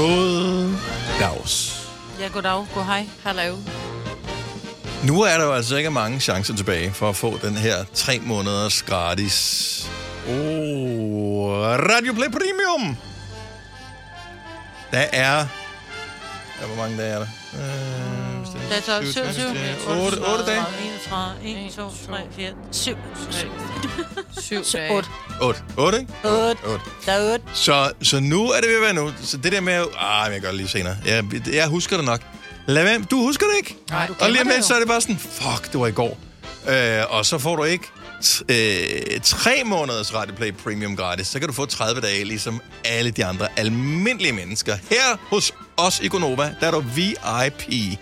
God dags. Ja, goddag, god hej. Hallo. Nu er der jo altså ikke mange chancer tilbage for at få den her tre måneders gratis oh, Radio Play Premium. Der er... Ja, hvor mange dage er der? Øh, Det er så 7, 7, 8, 8 dage? 31, 1, 2, 3, 4, 7. Syv 7, dage. 8. 8. 8, ikke? 8. 8. Der er 8. Så, så nu er det ved at være nu. Så det der med... Ah, men jeg gør det lige senere. Jeg, jeg husker det nok. Lad være. Du husker det ikke? Nej, du Og lige om lidt, så er det bare sådan, fuck, det var i går. Øh, og så får du ikke t- øh, tre måneders Radio Play Premium gratis. Så kan du få 30 dage, ligesom alle de andre almindelige mennesker. Her hos os i Gonova, der er du VIP.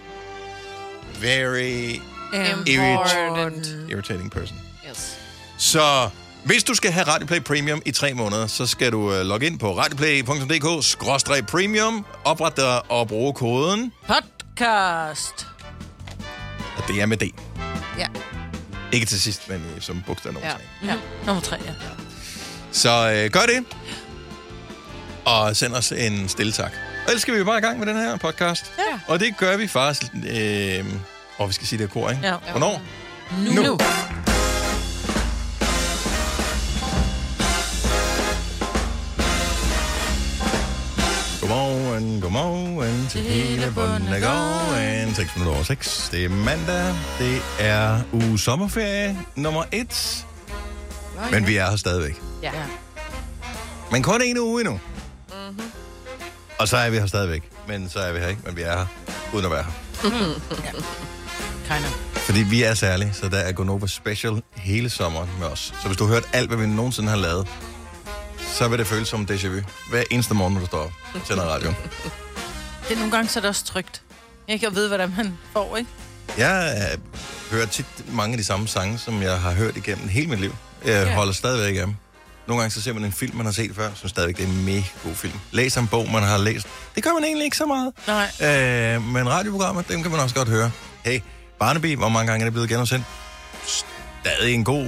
Very Important. irritating person. Yes. Så hvis du skal have Radio Play Premium i tre måneder, så skal du uh, logge ind på radioplay.dk-premium, oprette dig og bruge koden, Podcast. og det er med D. Ja. Ikke til sidst, men øh, som bogstav nummer Ja. 3. Ja, nummer 3, ja. Så øh, gør det, og send os en stille tak. Ellers skal vi jo bare i gang med den her podcast. Ja. Og det gør vi faktisk... Øh, og vi skal sige det er kor, ikke? Ja. Hvornår? Nu. Nu. nu. Godmorgen, godmorgen til hele bunden af gården. 6 minutter over 6. Det er mandag. Det er uge sommerferie nummer 1. Men vi er her stadigvæk. Ja. Men kun en uge endnu. Mm-hmm. Og så er vi her stadigvæk. Men så er vi her ikke, men vi er her uden at være her. Kind of. Fordi vi er særlige, så der er Gonova Special hele sommeren med os. Så hvis du har hørt alt, hvad vi nogensinde har lavet, så vil det føles som déjà vu. Hver eneste morgen, når du står op og tænder radioen. Det er nogle gange, så er det også trygt. Jeg kan vide, hvordan man får, ikke? Jeg øh, hører tit mange af de samme sange, som jeg har hørt igennem hele mit liv. Jeg Ja. holder stadigvæk af dem. Nogle gange så ser man en film, man har set før, som stadigvæk det er en mega god film. Læser en bog, man har læst. Det gør man egentlig ikke så meget. Nej. Øh, men radioprogrammer, dem kan man også godt høre. Hey, Barnaby, hvor mange gange er det blevet genudsendt? Stadig en god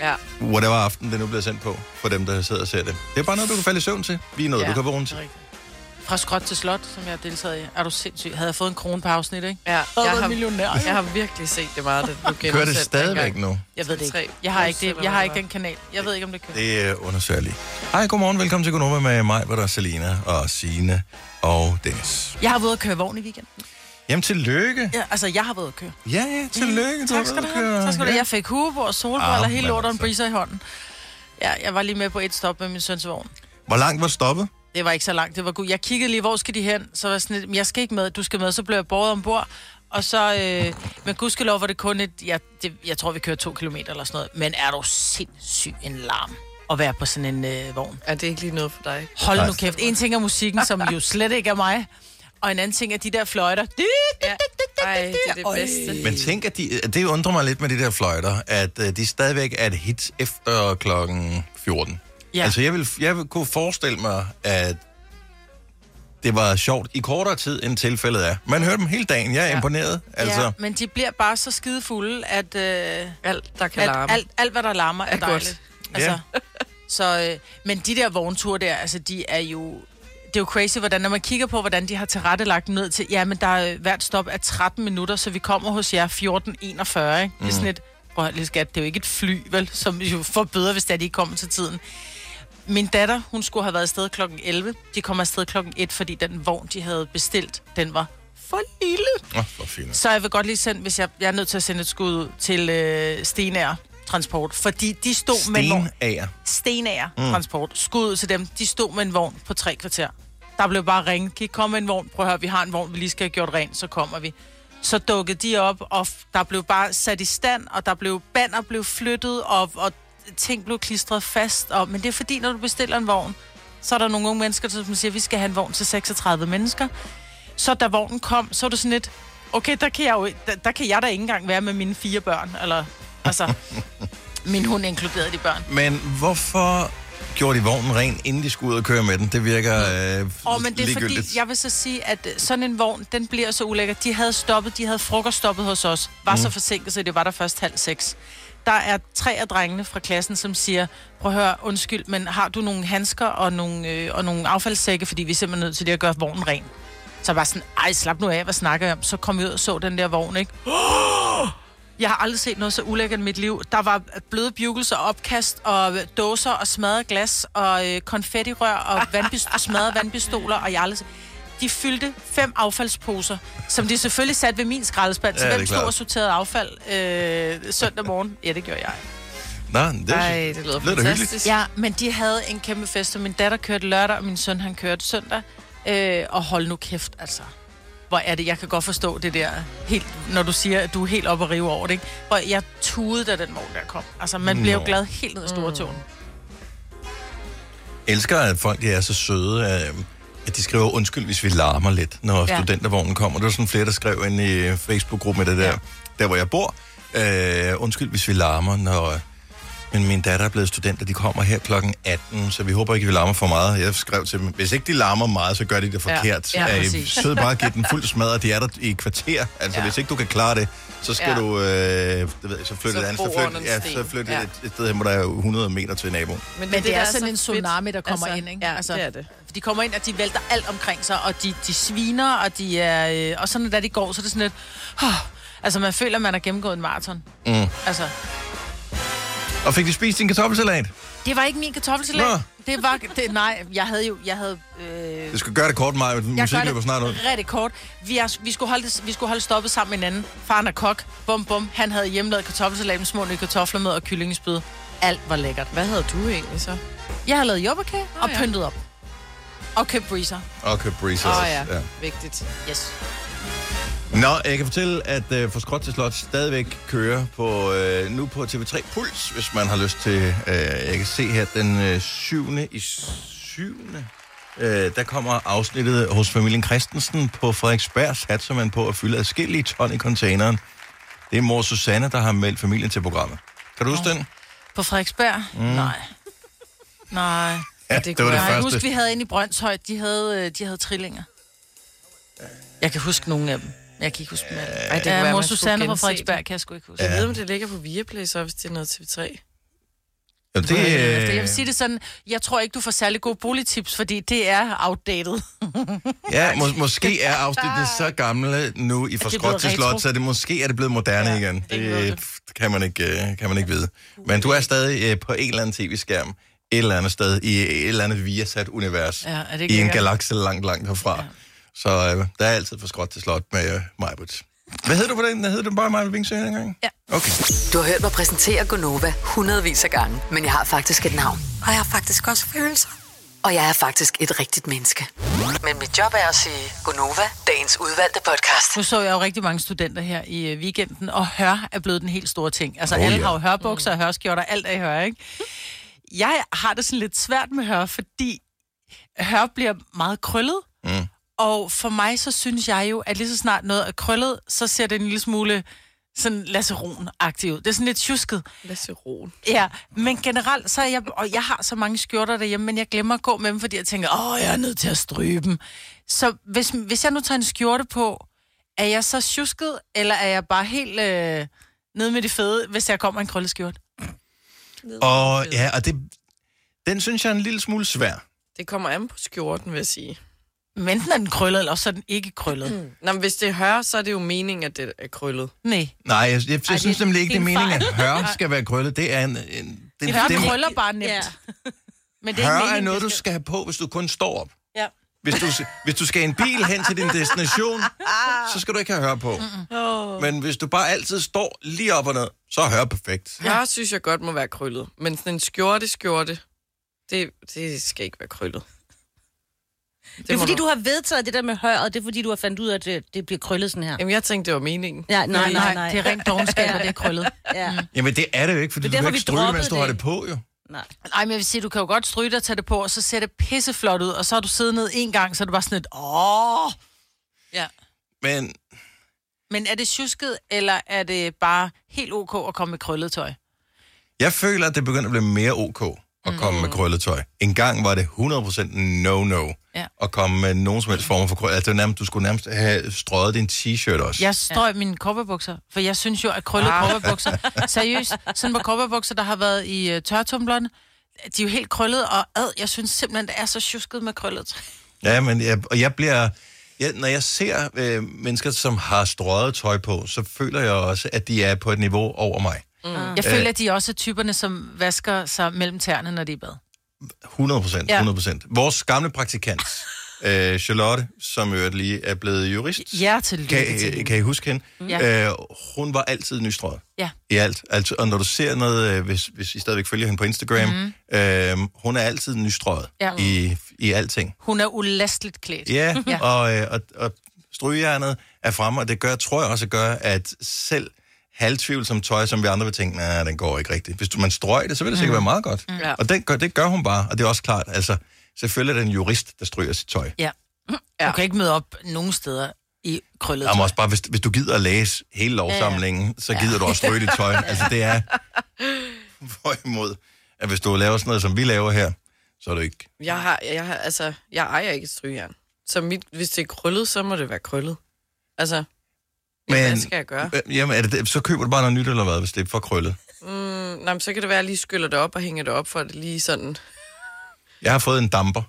Ja. whatever aften, det nu bliver sendt på, for dem, der sidder og ser det. Det er bare noget, du kan falde i søvn til. Vi er noget, Ja. du kan vågne til. rigtigt. Fra skråt til slot, som jeg har deltaget i. Er du sindssyg? Havde jeg fået en krone på afsnit, ikke? ja. Jeg Jeg har millionær. jeg har virkelig set det meget, det blev Kører det stadigvæk nu? Jeg ved det ikke. Jeg har ikke, det. Jeg har ikke den kanal. Jeg ved ikke, om det kører. Det er undersøgeligt. Hej, godmorgen. Velkommen til Gunova med mig, hvor der er Selina og Sine og Dennis. Jeg har været at køre vogn i weekenden. Jamen, tillykke. Ja, altså, jeg har været at køre. Ja, ja, tillykke. Tak skal du have. Tak skal du have. Jeg fik hugebord, solbriller, Ah, hele lortet og en altså. breezer i hånden. Ja, jeg var lige med på et stop med min søns vogn. Hvor langt var stoppet? Det var ikke så langt, det var godt. Jeg kiggede lige, hvor skal de hen? Så var sådan lidt, "Men jeg skal ikke med, du skal med. Så blev jeg båret ombord, og så, øh, men gudskelov var det kun et, jeg, det, jeg tror, vi kører to kilometer eller sådan noget. Men er du sindssyg en larm at være på sådan en øh, vogn? Er det ikke lige noget for dig? Hold Nej. nu kæft. En ting er musikken, som jo slet ikke er mig, og en anden ting er de der fløjter. Ja. Ej, det er det bedste. Men tænk, at de, det undrer mig lidt med de der fløjter, at uh, de stadigvæk er et hit efter klokken 14. Ja. Altså, jeg vil, jeg vil kunne forestille mig, at det var sjovt i kortere tid, end tilfældet er. Man hører dem hele dagen. Jeg er ja. Imponeret. Altså, Ja, men de bliver bare så skide fulde, at, øh, Alt, der kan at larme. alt, alt, hvad der larmer, er, Er godt. dejligt. Altså, Ja. så, øh, men de der vognture der, altså, de er jo... Det er jo crazy, hvordan, når man kigger på, hvordan de har tilrettelagt ned til, ja, men der er hvert stop er 13 minutter, så vi kommer hos jer 14.41, ikke? Mm. Det er sådan et, prøv at skat, det er jo ikke et fly, vel, som jo får bøder, hvis det er, de ikke kommer til tiden. Min datter, hun skulle have været afsted klokken 11. De kom afsted klokken 1, fordi den vogn, de havde bestilt, den var for lille. Åh, hvor fint. Så jeg vil godt lige sende, hvis jeg, jeg er nødt til at sende et skud ud til øh, Stenær Transport, fordi de stod med en vogn. Stenager. Mm. Transport. Skud ud til dem. De stod med en vogn på tre kvarter. Der blev bare ringet. Kan I komme med en vogn? Prøv at høre, vi har en vogn, vi lige skal have gjort rent, så kommer vi. Så dukkede de op, og der blev bare sat i stand, og der blev banner blev flyttet, og, og ting blev klistret fast. Og, men det er fordi, når du bestiller en vogn, så er der nogle unge mennesker, som siger, at vi skal have en vogn til 36 mennesker. Så da vognen kom, så var det sådan lidt, okay, der kan jeg, jo, der, der kan jeg da ikke engang være med mine fire børn. Eller, altså, min hund inkluderede de børn. Men hvorfor gjorde de vognen ren, inden de skulle ud og køre med den? Det virker øh, Og men det er fordi, jeg vil så sige, at sådan en vogn, den bliver så ulækker. De havde stoppet, de havde frokoststoppet hos os. Var mm. så forsinket, så det var der først halv seks. Der er tre af drengene fra klassen, som siger, prøv at høre, undskyld, men har du nogle handsker og nogle, øh, og nogle affaldssække, fordi vi er simpelthen nødt til lige at gøre vognen ren. Så jeg var sådan, ej, slap nu af, hvad snakker jeg om? Så kom jeg ud og så den der vogn, ikke? Jeg har aldrig set noget så ulækkert i mit liv. Der var bløde bugles og opkast og dåser og smadret glas og øh, konfettirør og vandpist- smadrede vandpistoler, og jeg har aldrig set- de fyldte fem affaldsposer, som de selvfølgelig satte ved min skraldespand. Så Ja, det hvem stod og sorterede affald øh, søndag morgen? Ja, det gjorde jeg. Nå, det, Ej, det lyder lyder fantastisk. Ja, men de havde en kæmpe fest, og min datter kørte lørdag, og min søn han kørte søndag. Øh, og hold nu kæft, altså. Hvor er det, jeg kan godt forstå det der, helt, når du siger, at du er helt oppe og rive over det, ikke? Hvor jeg tudede, da den vogn der kom. Altså, man bliver jo Nå. glad helt ned i store tåen. elsker, at folk de er så søde, øh, at de skriver undskyld, hvis vi larmer lidt, når ja. Ja. studentervognen kommer. Det var sådan flere, der skrev ind i Facebook-gruppen med det der, ja. der hvor jeg bor. Øh, undskyld, hvis vi larmer, når... Men min datter er blevet student, og de kommer her klokken 18, så vi håber ikke, at vi larmer for meget. Jeg skrev til dem, hvis ikke de larmer meget, så gør de det forkert. Ja, Øh, præcis. Sød bare at give den fuld smad, og de er der i et kvarter. Altså, ja. Ja. hvis ikke du kan klare det, så skal ja. Ja. du, øh, det ved så flytte Så et andet, under en ja, så flytte Ja. et, et sted hen, hvor der er 100 meter til naboen. Men det, det der er sådan så en tsunami, der kommer Altså, ind, ikke? Ja, det er det. De kommer ind, og de vælter alt omkring sig, og de, de sviner, og de er... Øh, og sådan, da de går, så er det sådan lidt... Oh, altså, man føler, man har gennemgået en maraton. Mm. Altså, Og fik de spist din kartoffelsalat? det var ikke min kartoffelsalat. Nå. Det var... Det, nej, jeg havde jo... Jeg havde... Øh, Det skal gøre det kort, Maja. Jeg Musik løber snart ud. rigtig kort. Vi, er, vi, skulle holde, det- vi skulle holde stoppet sammen med hinanden. Faren er kok. Bum, bum. Han havde hjemmelavet kartoffelsalat med små nye kartofler med og kyllingespyd. Alt var lækkert. Hvad havde du egentlig så? Jeg har lavet jordbærkage oh, og ja. pyntet op. Og købt breezer. Og køb breezers. Åh oh, ja. ja. vigtigt. Yes. Nå, jeg kan fortælle, at uh, For Skråt til Slot stadigvæk kører på, uh, nu på TV3 Puls, hvis man har lyst til. Uh, jeg kan se her den uh, 7. i 7. Uh, der kommer afsnittet hos familien Christensen på Frederiksberg, satser man på at fylde adskillige ton i containeren. Det er mor Susanne, der har meldt familien til programmet. Kan du huske den? På Frederiksberg? Mm. Nej. Nej. Ja, det det, var det jeg første. husker, vi havde inde i Brøndshøj, de havde, øh, de havde trillinger. Jeg kan huske nogle af dem. Jeg kan ikke huske dem alle. Ej, det Ja, være, mor Susanne fra Frederiksberg kan jeg sgu ikke huske. Jeg ved, om det ligger på Viaplay, så hvis det er noget TV3. Ja, det, Øh, øh, Jeg vil sige det sådan, jeg tror ikke, du får særlig gode boligtips, fordi det er outdated. Ja, må, måske er afsnittene så gamle nu i forskråt til slot, så det måske er det blevet moderne ja, igen. det Det kan man, ikke, øh, kan man ikke vide. Men du er stadig øh, på en eller anden tv-skærm, et eller andet sted, i et eller andet viasat-univers, Ja, er det ikke i en galakse langt, langt herfra. Ja. Så øh, der er altid forskråt til slot med øh, Majbrit. Hvad hedder du på den? Hedder du bare Majbrit Vingsø engang? Ja. Okay. Du har hørt mig præsentere Gonova hundredvis af gange, men jeg har faktisk et navn. Og jeg har faktisk også følelser. Og jeg er faktisk et rigtigt menneske. Men mit job er at sige Gonova, dagens udvalgte podcast. Nu så jeg jo rigtig mange studenter her i øh, weekenden, og hør er blevet den helt store ting. Altså oh, alle ja. har jo hørbukser og hørskjorter, alt er i hør, ikke? Jeg har det sådan lidt svært med hør, fordi hør bliver meget krøllet. Mm. Og for mig, så synes jeg jo, at lige så snart noget er krøllet, så ser det en lille smule sådan Lasse Ron-agtigt ud. Det er sådan lidt tjusket. Lasse Ron. Ja, men generelt, så er jeg, og jeg har så mange skjorter derhjemme, men jeg glemmer at gå med dem, fordi jeg tænker, åh, jeg er nødt til at stryge dem. Så hvis, hvis jeg nu tager en skjorte på, er jeg så tjusket, eller er jeg bare helt øh, nede med de fede, hvis jeg kommer en krølleskjorte? Og ja, og det, den synes jeg er en lille smule svær. Det kommer an på skjorten, vil jeg sige. Men enten er den krøllet, eller også er den ikke krøllet. Mm. Nå, men hvis det hører, så er det jo meningen, at det er krøllet. Nej. Nej, jeg, jeg, jeg Ej, synes det- nemlig ikke, det er det en meningen, at hør skal være krøllet. Det er en... en det, Hør det, krøller bare nemt. Ja. Men det er Hør ikke er meningen, noget, det du skal have på, hvis du kun står op. Hvis du, hvis du skal i en bil hen til din destination, så skal du ikke have hør på. Oh. Men hvis du bare altid står lige op og ned, så er hør perfekt. Hør synes jeg godt må være krøllet. Men sådan en skjorte, skjorte, det, det skal ikke være krøllet. Det er må fordi, du har vedtaget det der med høret, det er fordi, du har fandt ud af, at det, det bliver krøllet sådan her. Jamen, jeg tænkte, det var meningen. Ja, nej, nej, nej. det er rent dogenskab, og det er krøllet. Ja. Jamen, det er det jo ikke, fordi Det du er kan ikke stryge, mens du har det. det på, jo. Nej. Nej, men jeg vil sige, du kan jo godt stryge dig og tage det på, og så ser det pisseflot ud, og så har du siddet ned en gang, så er det bare sådan et, åh. Ja. Men Men er det tjusket, eller er det bare helt ok at komme med krøllet tøj? jeg føler, at det begynder at blive mere ok. At komme med krøllet tøj. En gang var det 100% no-no Ja. at komme med nogen som helst form for krøllet. Altså, nærmest, du skulle nærmest have strøget din t-shirt også. Jeg strøg mine kopperbukser, for jeg synes jo, at krøllede ah. kopperbukser, seriøst, sådan på kopperbukser, der har været i uh, tørtumblerne, de er jo helt krøllede, og ad, jeg synes simpelthen, det er så tjusket med krøllet tøj. Ja, men jeg, og jeg bliver... Jeg, når jeg ser øh, mennesker, som har strøget tøj på, så føler jeg også, at de er på et niveau over mig. Jeg føler, at de også er typerne, som vasker sig mellem tæerne, når de er i bad. 100 procent, Ja. 100 procent. Vores gamle praktikant, øh, Charlotte, som jo lige er blevet jurist, Ja, til lykke kan, til kan I huske hende? Ja. Øh, hun var altid nystrøget. Ja. I alt. Altså, og når du ser noget, øh, hvis, hvis I stadigvæk følger hende på Instagram, mm. øh, hun er altid nystrøget Ja. i, i alting. Hun er ulasteligt klædt. Ja, Ja. ja. Og, øh, og, og strygejernet er fremme, og det gør, tror jeg også gør, at selv halvtvivlsom tøj, som vi andre vil tænke, nej, den går ikke rigtigt. Hvis du, man strøg det, så vil det sikkert være meget godt. Ja. Og den gør, det gør hun bare, og det er også klart, altså, selvfølgelig er det en jurist, der stryger sit tøj. Ja. Ja. Du kan ikke møde op nogen steder i krøllet Jamen tøj. også bare, hvis, hvis du gider at læse hele lovsamlingen, så gider du også stryge dit tøj. Altså, det er hvorimod, at hvis du laver sådan noget, som vi laver her, så er du ikke... Jeg har, jeg har, altså, jeg ejer ikke et strygejern. Så mit, hvis det er krøllet, så må det være krøllet. Altså, men, hvad skal jeg gøre? Øh, Jamen, er det, det- så køber du bare noget nyt, eller hvad, hvis det er for krøllet? Mm, nej, men så kan det være, at jeg lige skyller det op og hænger det op, for at det lige sådan... Jeg har fået en damper.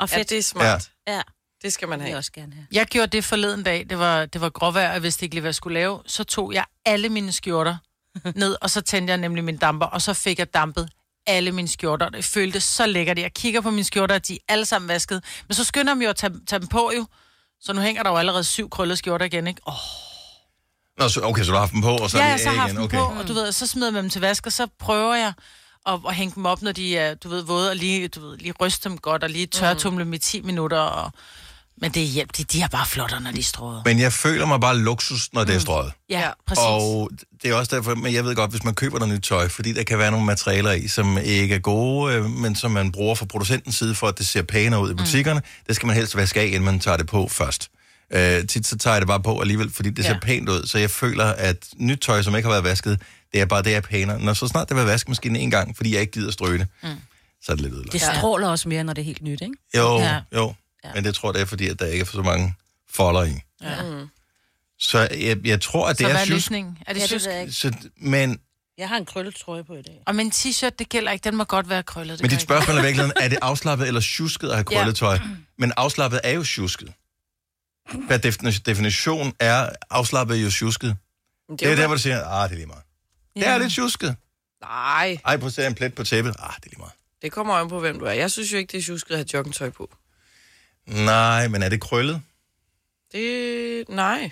Og Ja, fedt. det er smart. Ja. Ja, Det skal man det vil jeg have. også gerne have. Jeg gjorde det forleden dag. Det var, det var gråvejr, og jeg vidste ikke lige, hvad jeg skulle lave. Så tog jeg alle mine skjorter ned, og så tændte jeg nemlig min damper, og så fik jeg dampet alle mine skjorter. Det føltes så lækkert. Jeg kigger på mine skjorter, og de er alle sammen vasket. Men så skynder jeg mig jo at tage, tage dem på jo. Så nu hænger der jo allerede syv krøllede skjorter igen, ikke? Oh, Nå, så, okay, så du har haft dem på, og så ja, er jeg de så af har haft igen. dem Okay. på, og du ved, så smider jeg dem til vask, og så prøver jeg at, at hænge dem op, når de er, du ved, våde, og lige, du ved, lige ryste dem godt, og lige tørtumle dem i 10 minutter. Og... Men det er hjælp, de, de er bare flottere, når de er strået. Men jeg føler mig bare luksus, når det er strøget. Ja, præcis. Og det er også derfor, men jeg ved godt, hvis man køber noget nyt tøj, fordi der kan være nogle materialer i, som ikke er gode, øh, men som man bruger fra producentens side, for at det ser pænere ud i butikkerne, mm. det skal man helst vaske af, inden man tager det på først. Øh, tit så tager jeg det bare på alligevel, fordi det Ja. ser pænt ud, så jeg føler, at nyt tøj, som ikke har været vasket, det er bare det er pænere. Når så snart det var vaskemaskinen en gang, fordi jeg ikke gider stryge det, mm. så er det lidt ødelagt. Det stråler også mere, når det er helt nyt, ikke? Jo, Ja. ja. jo. Ja. Men det tror jeg, det er, fordi at der ikke er så mange folder i. Ja. Så jeg, jeg tror, at det Så hvad er er sjusk. løsningen? Er det Ja, det jeg ikke. Så, men, Jeg har en krøllet trøje på i dag. Og min t-shirt, det gælder ikke. Den må godt være krøllet. Det men dit spørgsmål er i virkeligheden, er det afslappet eller tjusket at have krøllet tøj? Men afslappet er jo tjusket. Per defini- definition er afslappet jo tjusket. Men Det er jo der, hvor du siger, ah, det er lige meget. Det er lidt tjusket. Nej, Ej, prøv at se en plet på tæppet. Ah, det er lige meget. det kommer an på, hvem du er. Jeg synes jo ikke, det er tjusket at have joggingtøj på. Nej, men er det krøllet? Det... Nej.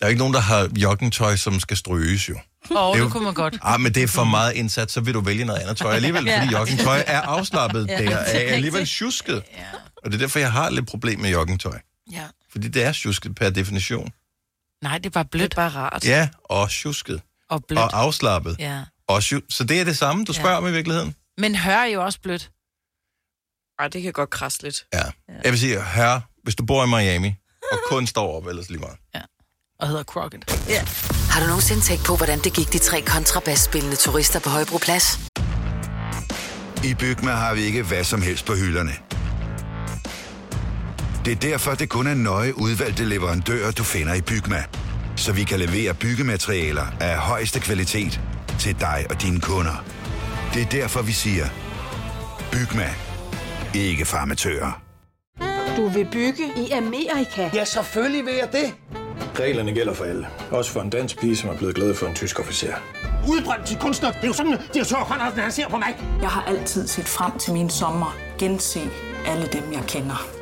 Der er jo ikke nogen, der har joggingtøj, som skal stryges jo. Åh, Det er det, jo- det kunne man godt. Ah, men det er for meget indsat, så vil du vælge noget andet tøj alligevel, fordi joggingtøj er afslappet. Det er alligevel tjusket. Ja. Og det er derfor, jeg har lidt problem med joggingtøj. ja. Fordi det er tjusket per definition. Nej, det er bare Det blødt er bare rart. Ja, og tjusket. og blødt. Og afslappet. Ja. Og så det er det samme, du Ja. spørger om i virkeligheden? Men hør er jo også blødt. Ej, det kan godt krasse lidt. Ja. Jeg vil sige, hør, hvis du bor i Miami, og kun står op, ellers lige meget. Og hedder Crockett. Har du nogensinde tænkt på, hvordan det gik de tre kontrabasspillende turister på Højbroplads? I Bygma har vi ikke hvad som helst på hylderne. Det er derfor, det kun er nøje udvalgte leverandører, du finder i Bygma. Så vi kan levere byggematerialer af højeste kvalitet til dig og dine kunder. Det er derfor, vi siger, Bygma. Ikke for amatører. Du vil bygge i Amerika? Ja, selvfølgelig vil jeg det. Reglerne gælder for alle. Også for en dansk pige, som er blevet glad for en tysk officer. Udbrændt til kunstner. Det er jo sådan, at de har tørt, han ser på mig. Jeg har altid set frem til min sommer. Gense alle dem, jeg kender.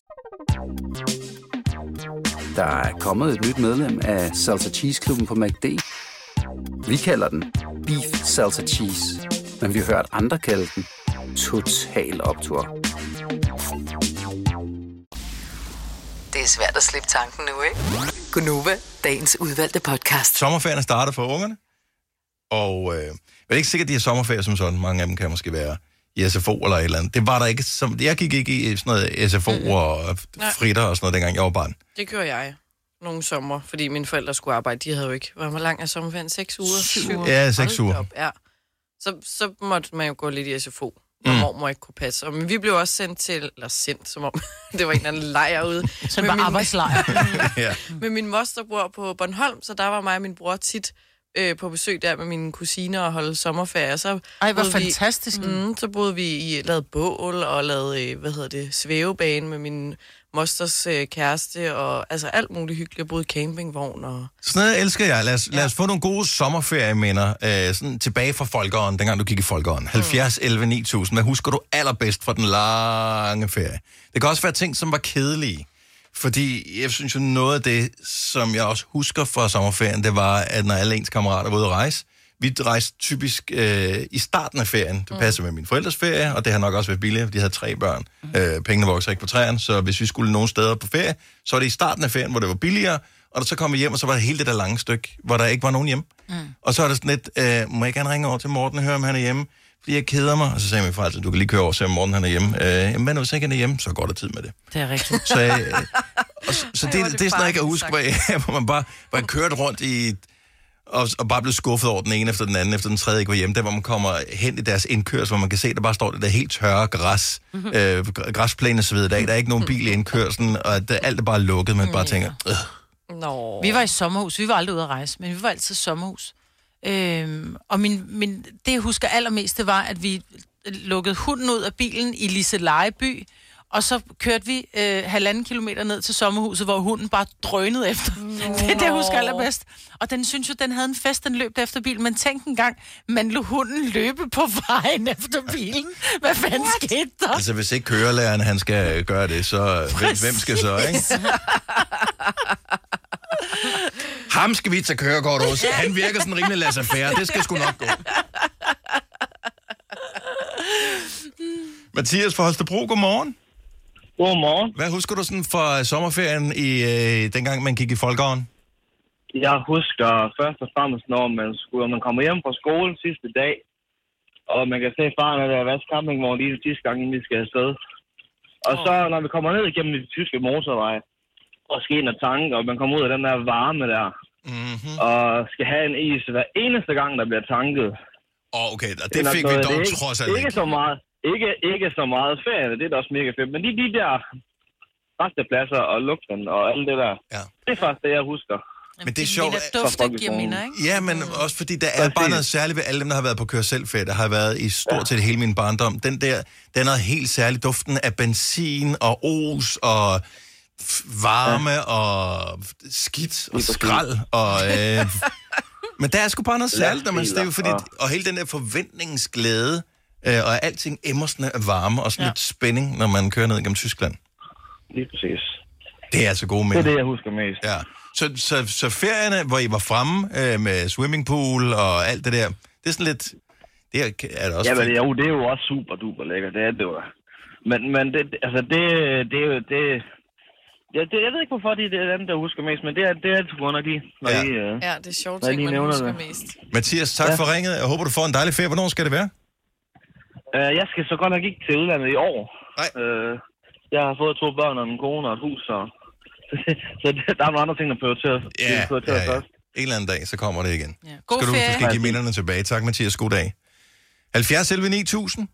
Der er kommet et nyt medlem af Salsa Cheese Klubben på MACD. Vi kalder den Beef Salsa Cheese, men vi har hørt andre kalde den Total Optor. det er svært at slippe tanken nu, ikke? Gunova, dagens udvalgte podcast. Sommerferien er startet for ungerne, og øh, det er ikke sikkert, at de har sommerferie som sådan. Mange af dem kan måske være i SFO eller et eller andet. Det var der ikke. Som, jeg gik ikke i sådan noget SFO mm-hmm. og fritter og sådan noget, dengang jeg var barn. Det gjorde jeg nogle sommer, fordi mine forældre skulle arbejde. De havde jo ikke... Hvor lang er sommerferien? Seks uger? Syv uger? Ja, seks Hold da uger. op, Ja. Så, så måtte man jo gå lidt i SFO, hvor mm. mormor ikke kunne passe. Og, men vi blev også sendt til... Eller sendt, som om det var en eller anden lejr ude. Så det var arbejdslejr. ja. Men min moster bor på Bornholm, så der var mig og min bror tit øh, på besøg der med mine kusiner og holde sommerferie. Så Ej, hvor boede vi- fantastisk. Mm, så boede vi i, lavede bål og lavede, øh, hvad hedder det, svævebane med min mosters øh, kæreste, og altså alt muligt hyggeligt. Jeg boede i campingvogn, og Sådan noget elsker jeg. Lad os, ja. lad os få nogle gode sommerferieminder øh, sådan tilbage fra folkeånden, dengang du gik i folkeånden. 70, 11, 9000. Hvad husker du allerbedst fra den lange ferie? Det kan også være ting, som var kedelige. Fordi jeg synes jo, noget af det, som jeg også husker fra sommerferien, det var, at når alle ens kammerater var ude at rejse, vi rejste typisk øh, i starten af ferien. Det passer med min forældres ferie, og det har nok også været billigere, for de havde tre børn. Mm. Øh, pengene vokser ikke på træerne, så hvis vi skulle nogen steder på ferie, så var det i starten af ferien, hvor det var billigere, og så kom vi hjem, og så var det hele det der lange stykke, hvor der ikke var nogen hjem. Mm. Og så er det sådan lidt, øh, må jeg gerne ringe over til Morten og høre, om han er hjemme? Fordi jeg keder mig. Og så sagde min far, altid, du kan lige køre over og se, om Morten han er hjemme. Øh, nu, hvis ikke han er hjemme, så går der tid med det. Det er rigtigt. Så, øh, og, så, så det, det, det er sådan jeg kan huske, hvor, hvor man bare, hvor jeg kørte rundt i og, og bare blev skuffet over den ene efter den anden, efter den tredje ikke var hjemme. Der, hvor man kommer hen i deres indkørsel, hvor man kan se, der bare står det der helt tørre græs, Mhm. øh, græsplæne så videre. Der, der er ikke nogen bil i indkørselen, og det, alt er bare lukket, man bare tænker, øh, Nå. Vi var i sommerhus. Vi var aldrig ude at rejse, men vi var altid i sommerhus. Øhm, og min, min, det, jeg husker allermest, det var, at vi lukkede hunden ud af bilen i Lise Lejeby, og så kørte vi øh, halvanden kilometer ned til sommerhuset, hvor hunden bare drønede efter. Det er det, jeg husker allerbedst. Og den synes jo, den havde en fest, den løb efter bilen. Men tænk engang, man lå hunden løbe på vejen efter bilen. Hvad fanden What? skete der? altså hvis ikke kørelæreren han skal gøre det, så hvem, hvem skal så, ikke? Ham skal vi tage kørekort hos. Han virker sådan rimelig laissez-faire. Det skal sgu nok gå. Mathias fra Holstebro, godmorgen. Godmorgen. Hvad husker du sådan fra sommerferien, i øh, dengang man gik i folkeånden? Jeg husker først og fremmest, når man, skulle, når man kommer hjem fra skole sidste dag, og man kan se faren af der vaske campingvogn lige til sidste gang, inden vi skal afsted. Og så, når vi kommer ned igennem de tyske motorveje, og skal ind og tanke, og man kommer ud af den der varme der, mm-hmm. og skal have en is hver eneste gang, der bliver tanket. Åh, oh, okay, og Det det fik vi dog det er ikke- trods alt Ikke ikke. så meget, ikke, ikke så meget ferie, det er da også mega fedt, men de, de der restepladser og lugten og alt det der, ja. det er faktisk det, jeg husker. Men det er sjovt. Fra folkeskolen. Ja, men også fordi der er bare noget særligt ved alle dem, der har været på kør selv der har været i stort set hele min barndom. Den der, den er noget helt særligt. Duften af benzin og os og varme ja. og skidt og skrald. Og, øh, men der er sgu bare noget særligt, når man stiger, fordi, og- hele den der forventningsglæde, øh, og alting emmer sådan af varme og sådan ja. lidt spænding, når man kører ned gennem Tyskland. Lige præcis. Det er altså gode Det er minder. det, jeg husker mest. Ja. Så, så, så ferierne, hvor I var fremme øh, med swimmingpool og alt det der, det er sådan lidt... Det er, er det også Ja, men jo, det er jo også super duper lækkert, det er det jo. Men, men det, altså det, det er jo, det, ja, det, jeg ved ikke, hvorfor det er andet, der husker mest, men det er, det er grund af de, når Ja. de, øh, Ja, det er sjovt når ting, man husker det. mest. Mathias, tak Ja. for ringet. Jeg håber, du får en dejlig ferie. Hvornår skal det være? Øh, jeg skal så godt nok ikke til udlandet i år. Nej. Øh, jeg har fået to børn og en kone og et hus, så, så der er nogle andre ting, der prioriterer, Ja, prioriterer ja, ja. først. En eller anden dag, så kommer det igen. Ja. God skal du, du ferie. skal give minderne tilbage. Tak, Mathias. God dag. 70 11 9000.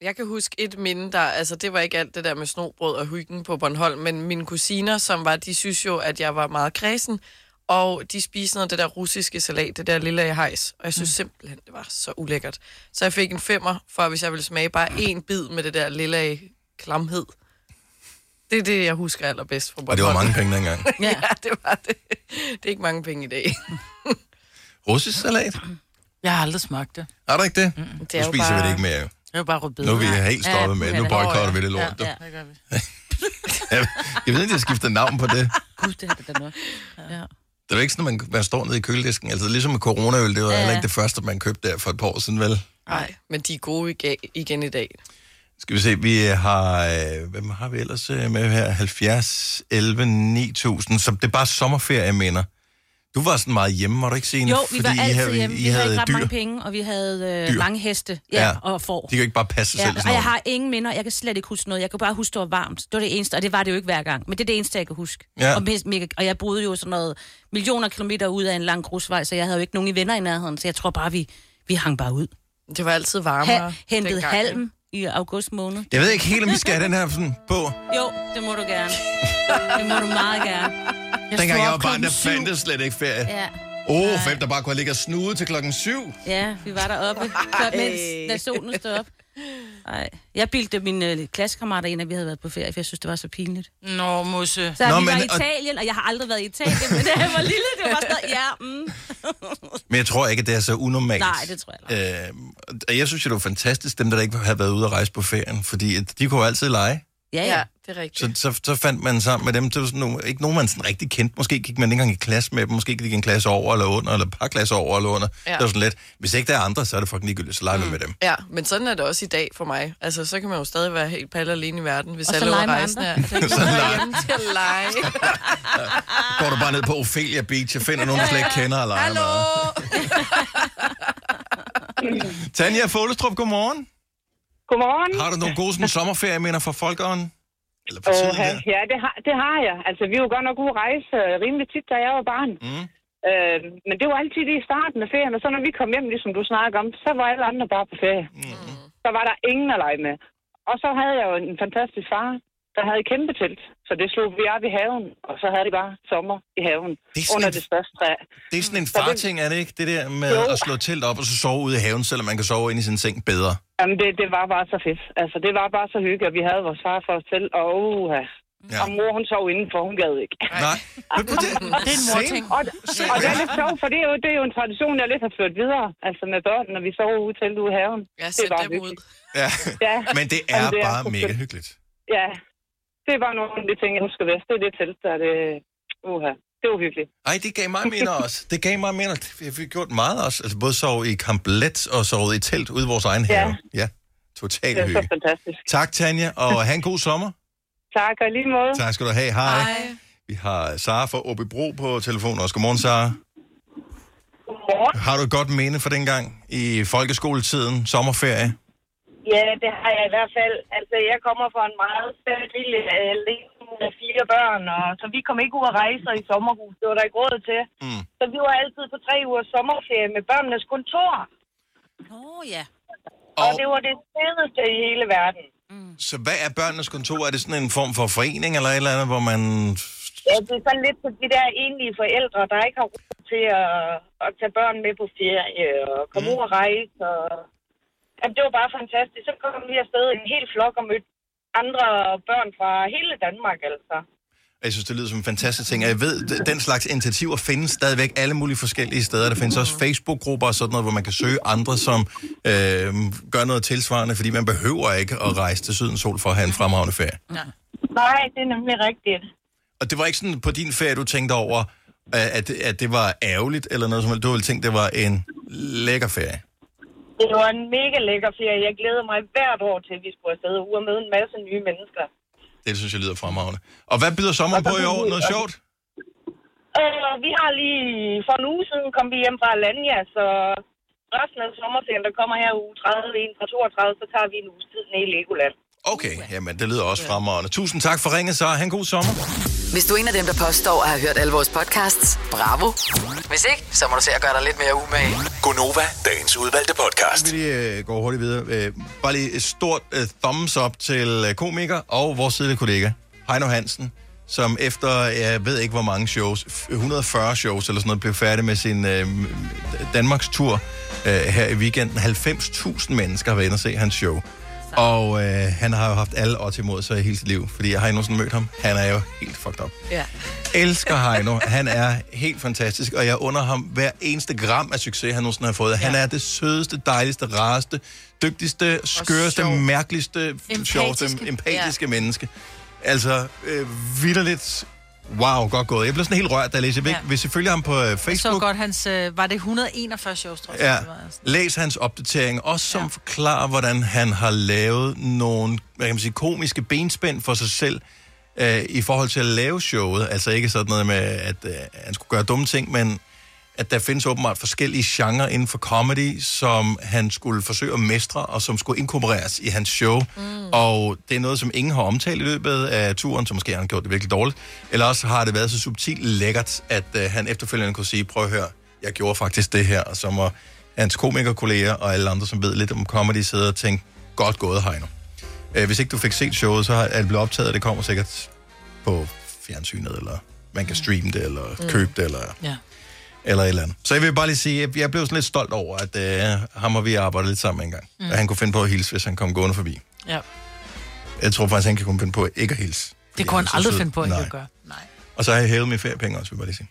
Jeg kan huske et minde, der, altså det var ikke alt det der med snobrød og hyggen på Bornholm, men mine kusiner, som var, de synes jo, at jeg var meget kredsen, og de spiste noget af det der russiske salat, det der lille hejs, og jeg synes mm. simpelthen, det var så ulækkert. Så jeg fik en femmer, for hvis jeg ville smage bare en bid med det der lille klamhed. Det er det, jeg husker allerbedst fra Bornholm. Og det var mange penge dengang. ja. ja, det var det. Det er ikke mange penge i dag. Russisk salat? Jeg har aldrig smagt det. Er der ikke det? Mm, det er jo spiser vi bare- det ikke mere. jo. Det jo bare rødbede. Nu er vi helt stoppet med det. Nu boykotter vi det lort. du. Ja, det gør vi. Jeg ved ikke, jeg skifter navn på det. Gud, det har det da nok. Ja. Det er jo ikke sådan, at man, man står nede i køledisken. Altså ligesom med coronaøl, det var Ja. ja. heller ikke det første, man købte der for et par år siden, vel? Nej, men de er gode ig- igen i dag. Skal vi se, vi har... Øh, hvem har vi ellers øh, med her? 70, 11, 9000. Så det er bare sommerferie, jeg mener. Du var sådan meget hjemme, var du ikke, Signe? Jo, vi var Fordi I altid havde- hjemme. I Vi havde havde ikke ret dyr. mange penge, og vi havde øh, Dyr. mange heste ja, Ja. og får. De kan jo ikke bare passe sig Ja, selv. og jeg har ingen minder. Jeg kan slet ikke huske noget. Jeg kan bare huske, det var varmt. Det var det eneste, og det var det jo ikke hver gang. Men det er det eneste, jeg kan huske. Ja. Og, og jeg boede jo sådan noget millioner kilometer ud af en lang grusvej, så jeg havde jo ikke nogen i venner i nærheden. Så jeg tror bare, vi, vi hang bare ud. Det var altid varmere. Ha, hentede dengang, halm i august måned. Jeg ved ikke helt, om vi skal have den her sådan på. Jo, det må du gerne. det må du meget gerne. Jeg Dengang jeg var barn, der fandtes slet ikke ferie. Ja. Åh, oh, fem, der bare kunne ligge og snude til klokken syv. Ja, vi var deroppe, før, mens, da solen stod op. Ej. Jeg bildte mine øh, klassekammerater ind, at vi havde været på ferie, for jeg synes, det var så pinligt. Nå, Musse. Så Nå, vi men- var i og- Italien, og jeg har aldrig været i Italien, men da jeg var lille, det var sådan noget, ja, mm. Men jeg tror ikke, at det er så unormalt. Nej, det tror jeg Øh, og jeg synes jo, det var fantastisk, dem der ikke havde været ude at rejse på ferien, fordi de kunne jo altid lege. Ja, ja. det er rigtigt. Så, så, så fandt man sammen med dem, det var sådan nogle, ikke nogen, man sådan rigtig kendte. Måske gik man ikke engang i klasse med dem, måske gik en klasse over eller under, eller et par klasser over eller under. Ja. Det var sådan lidt, hvis ikke der er andre, så er det fucking ligegyldigt, så leger mm. med dem. Ja, men sådan er det også i dag for mig. Altså, så kan man jo stadig være helt palle alene i verden, hvis Og alle er med rejsende er. andre. Så Så man til at lege. Går du bare ned på Ophelia Beach og finder nogen, der slet ikke kender og leger Hallo! med. Tanja Folestrup, godmorgen. Godmorgen. Har du nogle gode sådan, sommerferieminder fra folkeånden? Eller for Åh, tiden her? ja, det har, det har jeg. Altså, vi var godt nok ude at rejse øh, rimelig tit, da jeg var barn. Mm. Øh, men det var altid det i starten af ferien, og så når vi kom hjem, ligesom du snakker om, så var alle andre bare på ferie. Mm. Så var der ingen at lege med. Og så havde jeg jo en fantastisk far, der havde et kæmpe telt. Så det slog vi op i haven, og så havde de bare sommer i haven Det er under et- det største træ. Det er sådan en det- farting, er det ikke? Det der med Jo. at slå telt op og så sove ude i haven, selvom man kan sove inde i sin seng bedre. Jamen, det, det var bare så fedt. Altså, det var bare så hyggeligt, og vi havde vores far for os selv, og uh, ja. Og mor, hun sov indenfor, hun gad ikke. Nej. Det er en morting. Og, og det er lidt sjovt, for det er, jo, det er jo en tradition, jeg lidt har ført videre. Altså med børn, når vi sover ude til ude i haven. Ja, det er bare dem ud. hyggeligt. Ja. Ja. Men det er Jamen, det er bare mega hyggeligt. Ja, det er bare nogle af de ting, jeg husker bedst. Det er det telt, der er det... Uha, det var hyggeligt. Ej, det gav mig minder også. Det gav mig minder. Vi har gjort meget også. Altså både sove i kamplet og sovet i telt ude i vores egen Ja. have. Ja, total Det er så hygge. fantastisk. Tak, Tanja, og have en god sommer. Tak, og i lige måde. Tak skal du have. Hej. Hej. Vi har Sara fra Åbybro på telefonen også. Godmorgen, Sara. Har du et godt minde for dengang i folkeskoletiden, sommerferie? Ja, det har jeg i hvert fald. Altså, jeg kommer fra en meget stærk lille øh, lille med fire børn, og så vi kom ikke ud at rejse i sommerhus. Det var der ikke råd til. Mm. Så vi var altid på tre ugers sommerferie med børnenes kontor. Åh, oh, ja. Og det var det fedeste i hele verden. Så hvad er børnenes kontor? Er det sådan en form for forening eller et eller andet, hvor man... Ja, det er sådan lidt for de der enlige forældre, der ikke har råd til at, at tage børn med på ferie og komme mm. ud og rejse. Og... Jamen, det var bare fantastisk. Så kom vi afsted en hel flok og mødte andre børn fra hele Danmark, altså. Jeg synes, det lyder som en fantastisk ting. Jeg ved, den slags initiativer findes stadigvæk alle mulige forskellige steder. Der findes også Facebook-grupper og sådan noget, hvor man kan søge andre, som øh, gør noget tilsvarende, fordi man behøver ikke at rejse til Sydens Sol for at have en fremragende ferie. Nej, det er nemlig rigtigt. Og det var ikke sådan på din ferie, du tænkte over, at, at det var ærgerligt eller noget som helst. Du ville tænke, det var en lækker ferie. Det var en mega lækker ferie. Jeg glæder mig hvert år til, at vi skulle afsted og møde en masse nye mennesker. Det synes jeg lyder fremragende. Og hvad byder sommeren på i år? Noget sjovt? Øh, vi har lige for en uge siden kom vi hjem fra Alanya, så resten af sommerferien, der kommer her uge 30, en fra 32, så tager vi en uges tid ned i Legoland. Okay, jamen det lyder også fremragende. Tusind tak for ringet, så. Ha' en god sommer. Hvis du er en af dem, der påstår at have hørt alle vores podcasts, bravo. Hvis ikke, så må du se at gøre dig lidt mere umage. Gonova, dagens udvalgte podcast. Vi lige øh, går hurtigt videre. Øh, bare lige et stort øh, thumbs up til øh, komiker og vores tidligere kollega, Heino Hansen, som efter, jeg ved ikke hvor mange shows, f- 140 shows eller sådan noget, blev færdig med sin øh, Danmarks tur øh, her i weekenden. 90.000 mennesker har været inde og se hans show. Og øh, han har jo haft alle odds imod sig i hele sit liv, fordi jeg har endnu sådan mødt ham. Han er jo helt fucked up. Ja. elsker Heino. Han er helt fantastisk, og jeg under ham hver eneste gram af succes, han nogensinde har fået. Han er det sødeste, dejligste, rareste, dygtigste, skøreste, sjov. mærkeligste, sjoveste, Empatiske. empatiske ja. menneske. Altså, øh, vidderligt Wow, godt gået. Jeg blev sådan helt rørt, da jeg læste. Ja. Hvis I følger ham på øh, Jeg så Facebook, godt hans... Øh, var det 141 shows, tror jeg? ja, var. læs hans opdatering, også som ja. forklarer, hvordan han har lavet nogle hvad kan man sige, komiske benspænd for sig selv, øh, i forhold til at lave showet. Altså ikke sådan noget med, at øh, han skulle gøre dumme ting, men at der findes åbenbart forskellige genrer inden for comedy, som han skulle forsøge at mestre, og som skulle inkorporeres i hans show. Mm. Og det er noget, som ingen har omtalt i løbet af turen, så måske har han gjort det virkelig dårligt. Eller også har det været så subtilt lækkert, at øh, han efterfølgende kunne sige, prøv at høre, jeg gjorde faktisk det her, og så må hans komikerkolleger og alle andre, som ved lidt om comedy, sidde og tænke, godt gået, Heino. Øh, hvis ikke du fik set showet, så er det blevet optaget, og det kommer sikkert på fjernsynet, eller man kan streame det, eller Mm. købe det, eller Ja. Eller et eller andet. Så jeg vil bare lige sige, at jeg blev sådan lidt stolt over, at øh, ham og vi arbejdede lidt sammen en gang. Mm. At han kunne finde på at hilse, hvis han kom gående forbi. Ja. Jeg tror faktisk, han kan kunne finde på ikke at hilse. Det kunne han så aldrig finde på, at Nej. jeg gøre. Og så har jeg hævet mine feriepenge også, vil jeg bare lige sige.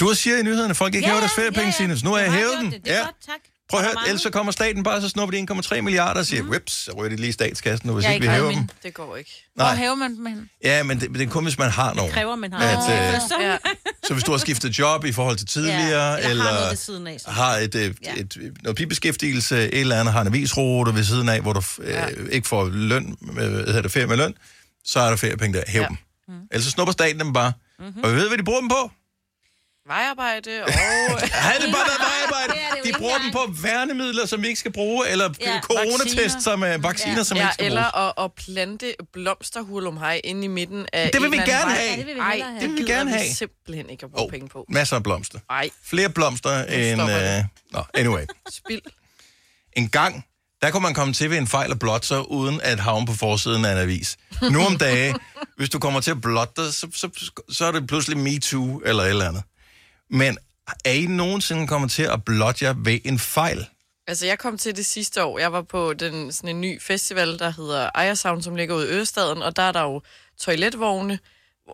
Du siger i nyhederne, at folk ikke Ja, hæver deres feriepenge, ja, ja. Signe, så nu har jeg hævet dem. det. Det er godt, tak. Prøv at høre, ellers så kommer staten bare, så snupper de 1,3 milliarder og siger, mm. whips, så ryger de lige i statskassen, nu, hvis Jeg ikke vi hæver dem. Det går ikke. Hvor Nej. hæver man dem hen? Ja, men det, det er kun, hvis man har nogen. kræver, man har. At, øh, Ja. Så hvis du har skiftet job i forhold til tidligere, Ja, eller eller, har noget siden af, så. har et, et, Ja. et, et, noget bibeskæftigelse, et eller andet, har en avisrute ved siden af, hvor du øh, Ja. ikke får løn, øh, hvad hedder det, ferie med løn, så er der feriepenge der. Hæv ja. dem. Mm. Ellers så snupper staten dem bare. Mm-hmm. Og vi ved, hvad de bruger dem på. Vejarbejde og... Havde det bare været vejarbejde? Det det De bruger dem på værnemidler, som vi ikke skal bruge, eller ja, coronatest, vacciner. som er vacciner, som ja, ikke skal eller bruges. at, at plante blomsterhulumhej inde i midten af Det vil vi gerne vej. have. Ja, det vil vi Ej, have. det vil vi gerne vi have. simpelthen ikke at bruge oh. penge på. Masser af blomster. Nej. Flere blomster end... Øh... Nå, anyway. Spild. En gang, der kunne man komme til ved en fejl og blotte sig, uden at havne på forsiden af en avis. Nu om dage, hvis du kommer til at blotte dig, så, så, så er det pludselig MeToo eller et eller andet. Men er I nogensinde kommet til at blotte jer ved en fejl? Altså, jeg kom til det sidste år. Jeg var på den, sådan en ny festival, der hedder Ejersound, som ligger ude i Østaden, og der er der jo toiletvogne,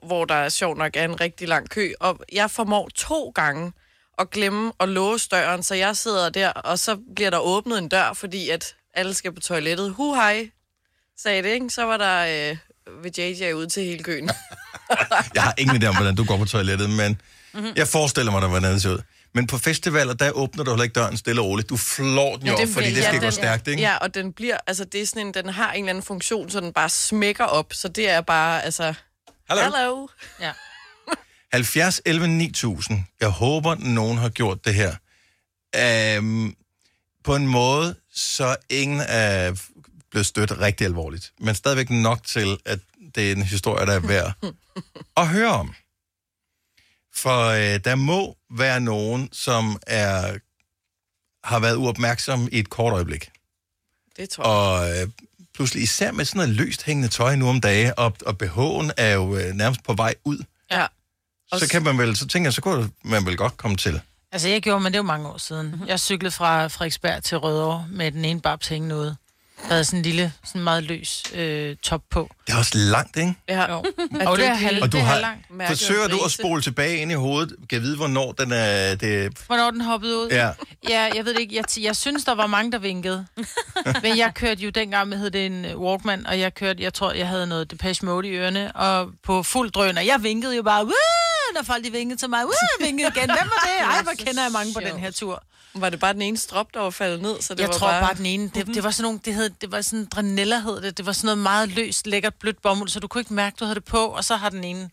hvor der er sjovt nok er en rigtig lang kø, og jeg formår to gange at glemme at låse døren, så jeg sidder der, og så bliver der åbnet en dør, fordi at alle skal på toilettet. Hu hej, sagde det, ikke? Så var der øh, ved JJ ud til hele køen. Jeg har ingen idé om, hvordan du går på toilettet, men Mhm. jeg forestiller mig, hvordan det ser ud. Men på festivaler, der åbner du heller ikke døren stille og roligt. Du flår den jo op, fordi det skal den, gå stærkt, ikke? Ja, og den bliver, altså det er sådan en, den har en eller anden funktion, så den bare smækker op, så det er bare, altså... Hallo. Hello. Ja. 70 11 9000. Jeg håber, nogen har gjort det her. Um, på en måde, så ingen er blevet stødt rigtig alvorligt. Men stadigvæk nok til, at det er en historie, der er værd at høre om. For øh, der må være nogen, som er har været uopmærksom i et kort øjeblik. Det tror jeg. Og øh, pludselig især med sådan noget løst hængende tøj nu om dagen, og, og BH'en er jo øh, nærmest på vej ud. Ja. Så kan man vel, så tænker jeg, så kunne man vel godt komme til. Altså, jeg gjorde, men det er jo mange år siden. Mhm. Jeg cyklede fra Frederiksberg til Rødovre med den ene babs hængende ude. Der havde sådan en lille, sådan meget løs øh, top på. Det er også langt, ikke? Ja. Jo. Er Og det er ikke halv, Og du det er har. Mærke forsøger du at spole tilbage ind i hovedet? Kan jeg vide, hvornår den er... Det, Hvornår den hoppede ud? Ja. Ja, jeg ved det ikke. Jeg, jeg synes, der var mange, der vinkede. Men jeg kørte jo dengang med hed det en øh, Walkman, og jeg kørte, jeg tror, jeg havde noget Depeche Mode i ørerne, og på fuld drøn, og jeg vinkede jo bare, Woo! Når folk de vinkede til mig, jeg vinkede igen. Hvem var det? Ej, hvor kender jeg mange på den her tur. Var det bare den ene strop, der var faldet ned? Så det jeg var tror bare... bare, den ene, det, det var sådan nogle, det, hed, det var sådan dranella hed det, det var sådan noget meget løst, lækkert, blødt bomuld, så du kunne ikke mærke, du havde det på, og så har den ene,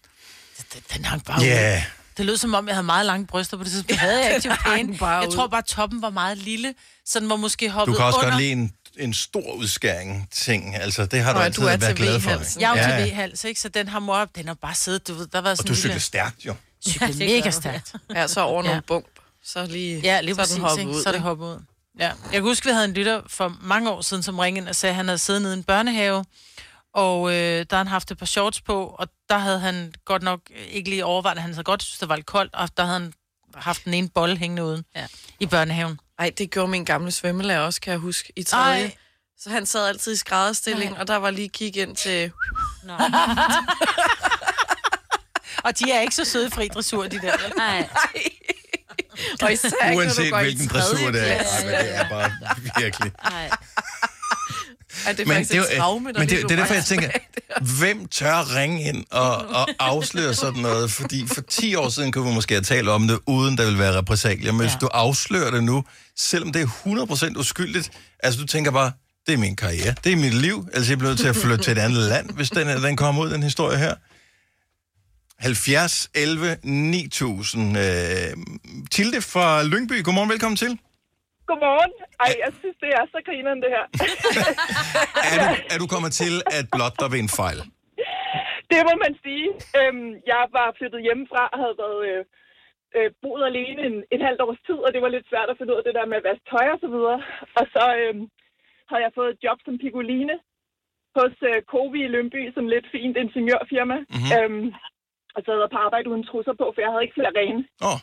den, hang bare Ja. ud. Det lød som om, jeg havde meget lange bryster på det tidspunkt. Det havde jeg ikke, bare Jeg tror bare, toppen var meget lille, så den var måske du hoppet kan også under. godt lide en, en stor udskæring ting. Altså, det har du Nå, altid du er været glad for. V-halsen. Jeg er jo Ja, til. V-hals, ikke? Så den har mor op, den har bare siddet, du ved, der var sådan Og du cykler lille... stærkt, jo. Cykler mega stærkt. Ja, så over nogle Ja. bump. Så lige, Ja, lige så er præcis, den hoppet ikke? ud. så er det ikke? hoppet ud. Ja. Jeg kan huske, vi havde en lytter for mange år siden, som ringede ind og sagde, at han havde siddet nede i en børnehave, og øh, der havde han haft et par shorts på, og der havde han godt nok ikke lige overvejet, at han havde godt synes, det var lidt koldt, og der havde han haft den ene bolle hængende uden ja. i børnehaven. Ej, det gjorde min gamle svømmelærer også, kan jeg huske, i tredje. Ej. Så han sad altid i skrædderstilling, og der var lige kig ind til... Nå. Og de er ikke så søde fri dressur, de der. vel? Nej. Og især ikke, når du Uanset går hvilken dressur det er. Ej, men det er bare virkelig. Nej. Ej, det er Men det er et jo- traume, der men det- det er derfor, jeg tænker-. Hvem tør ringe ind og, og afsløre sådan noget? Fordi for 10 år siden kunne vi måske have talt om det, uden der ville være repressalier. Men ja. hvis du afslører det nu, selvom det er 100% uskyldigt, altså du tænker bare, det er min karriere, det er mit liv, altså jeg bliver nødt til at flytte til et andet land, hvis den, den kommer ud, den historie her. 70, 11, 9000. Øh, Tilde fra Lyngby, godmorgen, velkommen til. Godmorgen. Ej, jeg synes, det er så grineren, det her. Er du, er du kommet til at blotte dig ved en fejl? Det må man sige. Øhm, jeg var flyttet hjemmefra og havde været øh, øh, boet alene en, en halvt års tid, og det var lidt svært at finde ud af det der med at vaske tøj og så videre. Og så øhm, havde jeg fået et job som pigoline hos øh, Covi i Lønby, som lidt fint ingeniørfirma. Mm-hmm. Øhm, og så havde jeg på arbejde uden trusser på, for jeg havde ikke flere rene. Oh.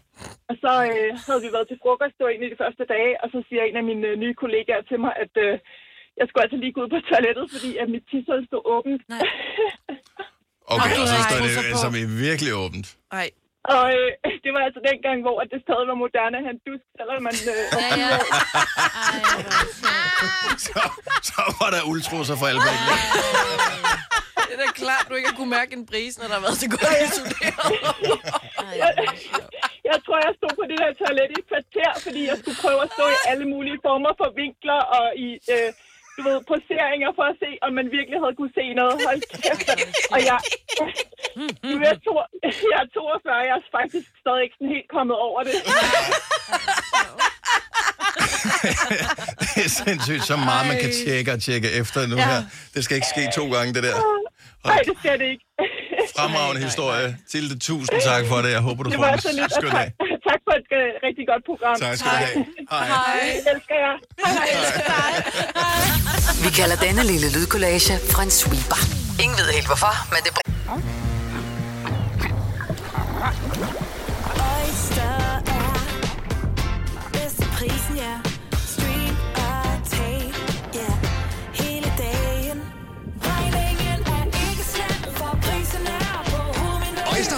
Og så øh, havde vi været til frokost, det var en af de første dage, og så siger en af mine øh, nye kollegaer til mig, at øh, jeg skulle altså lige gå ud på toilettet, fordi at mit tissel stod åbent. Nej. Okay, og så står det i virkelig åbent. Nej. Og øh, det var altså dengang, hvor at det stadig var moderne en dusk, selvom man... Øh, ja, ja. så, så var der ultrusser for alle. Det er da klart, du ikke har kunne mærke en brise, når der har været så godt isoleret. jeg, jeg tror, jeg stod på det der toilet i et kvarter, fordi jeg skulle prøve at stå i alle mulige former for vinkler og i... Øh, du ved, poseringer for at se, om man virkelig havde kunne se noget. Hold kæft. Og jeg, du, jeg, er to, jeg er 42, jeg er faktisk stadig ikke sådan helt kommet over det. det er sindssygt så meget, man kan tjekke og tjekke efter nu Ja. her. Det skal ikke ske to gange, det der. Nej, det skal det ikke. Fremragende historie. Tilde, tusind tak for det. Jeg håber, du Det får en skøn dag. tak, tak for et øh, rigtig godt program. Tak skal du have. Hej. Hej. Jeg elsker jer. Hej. Hej. Vi kalder denne lille lydkollage en sweeper. Ingen ved helt hvorfor, men det... Oyster er bedst til prisen, ja.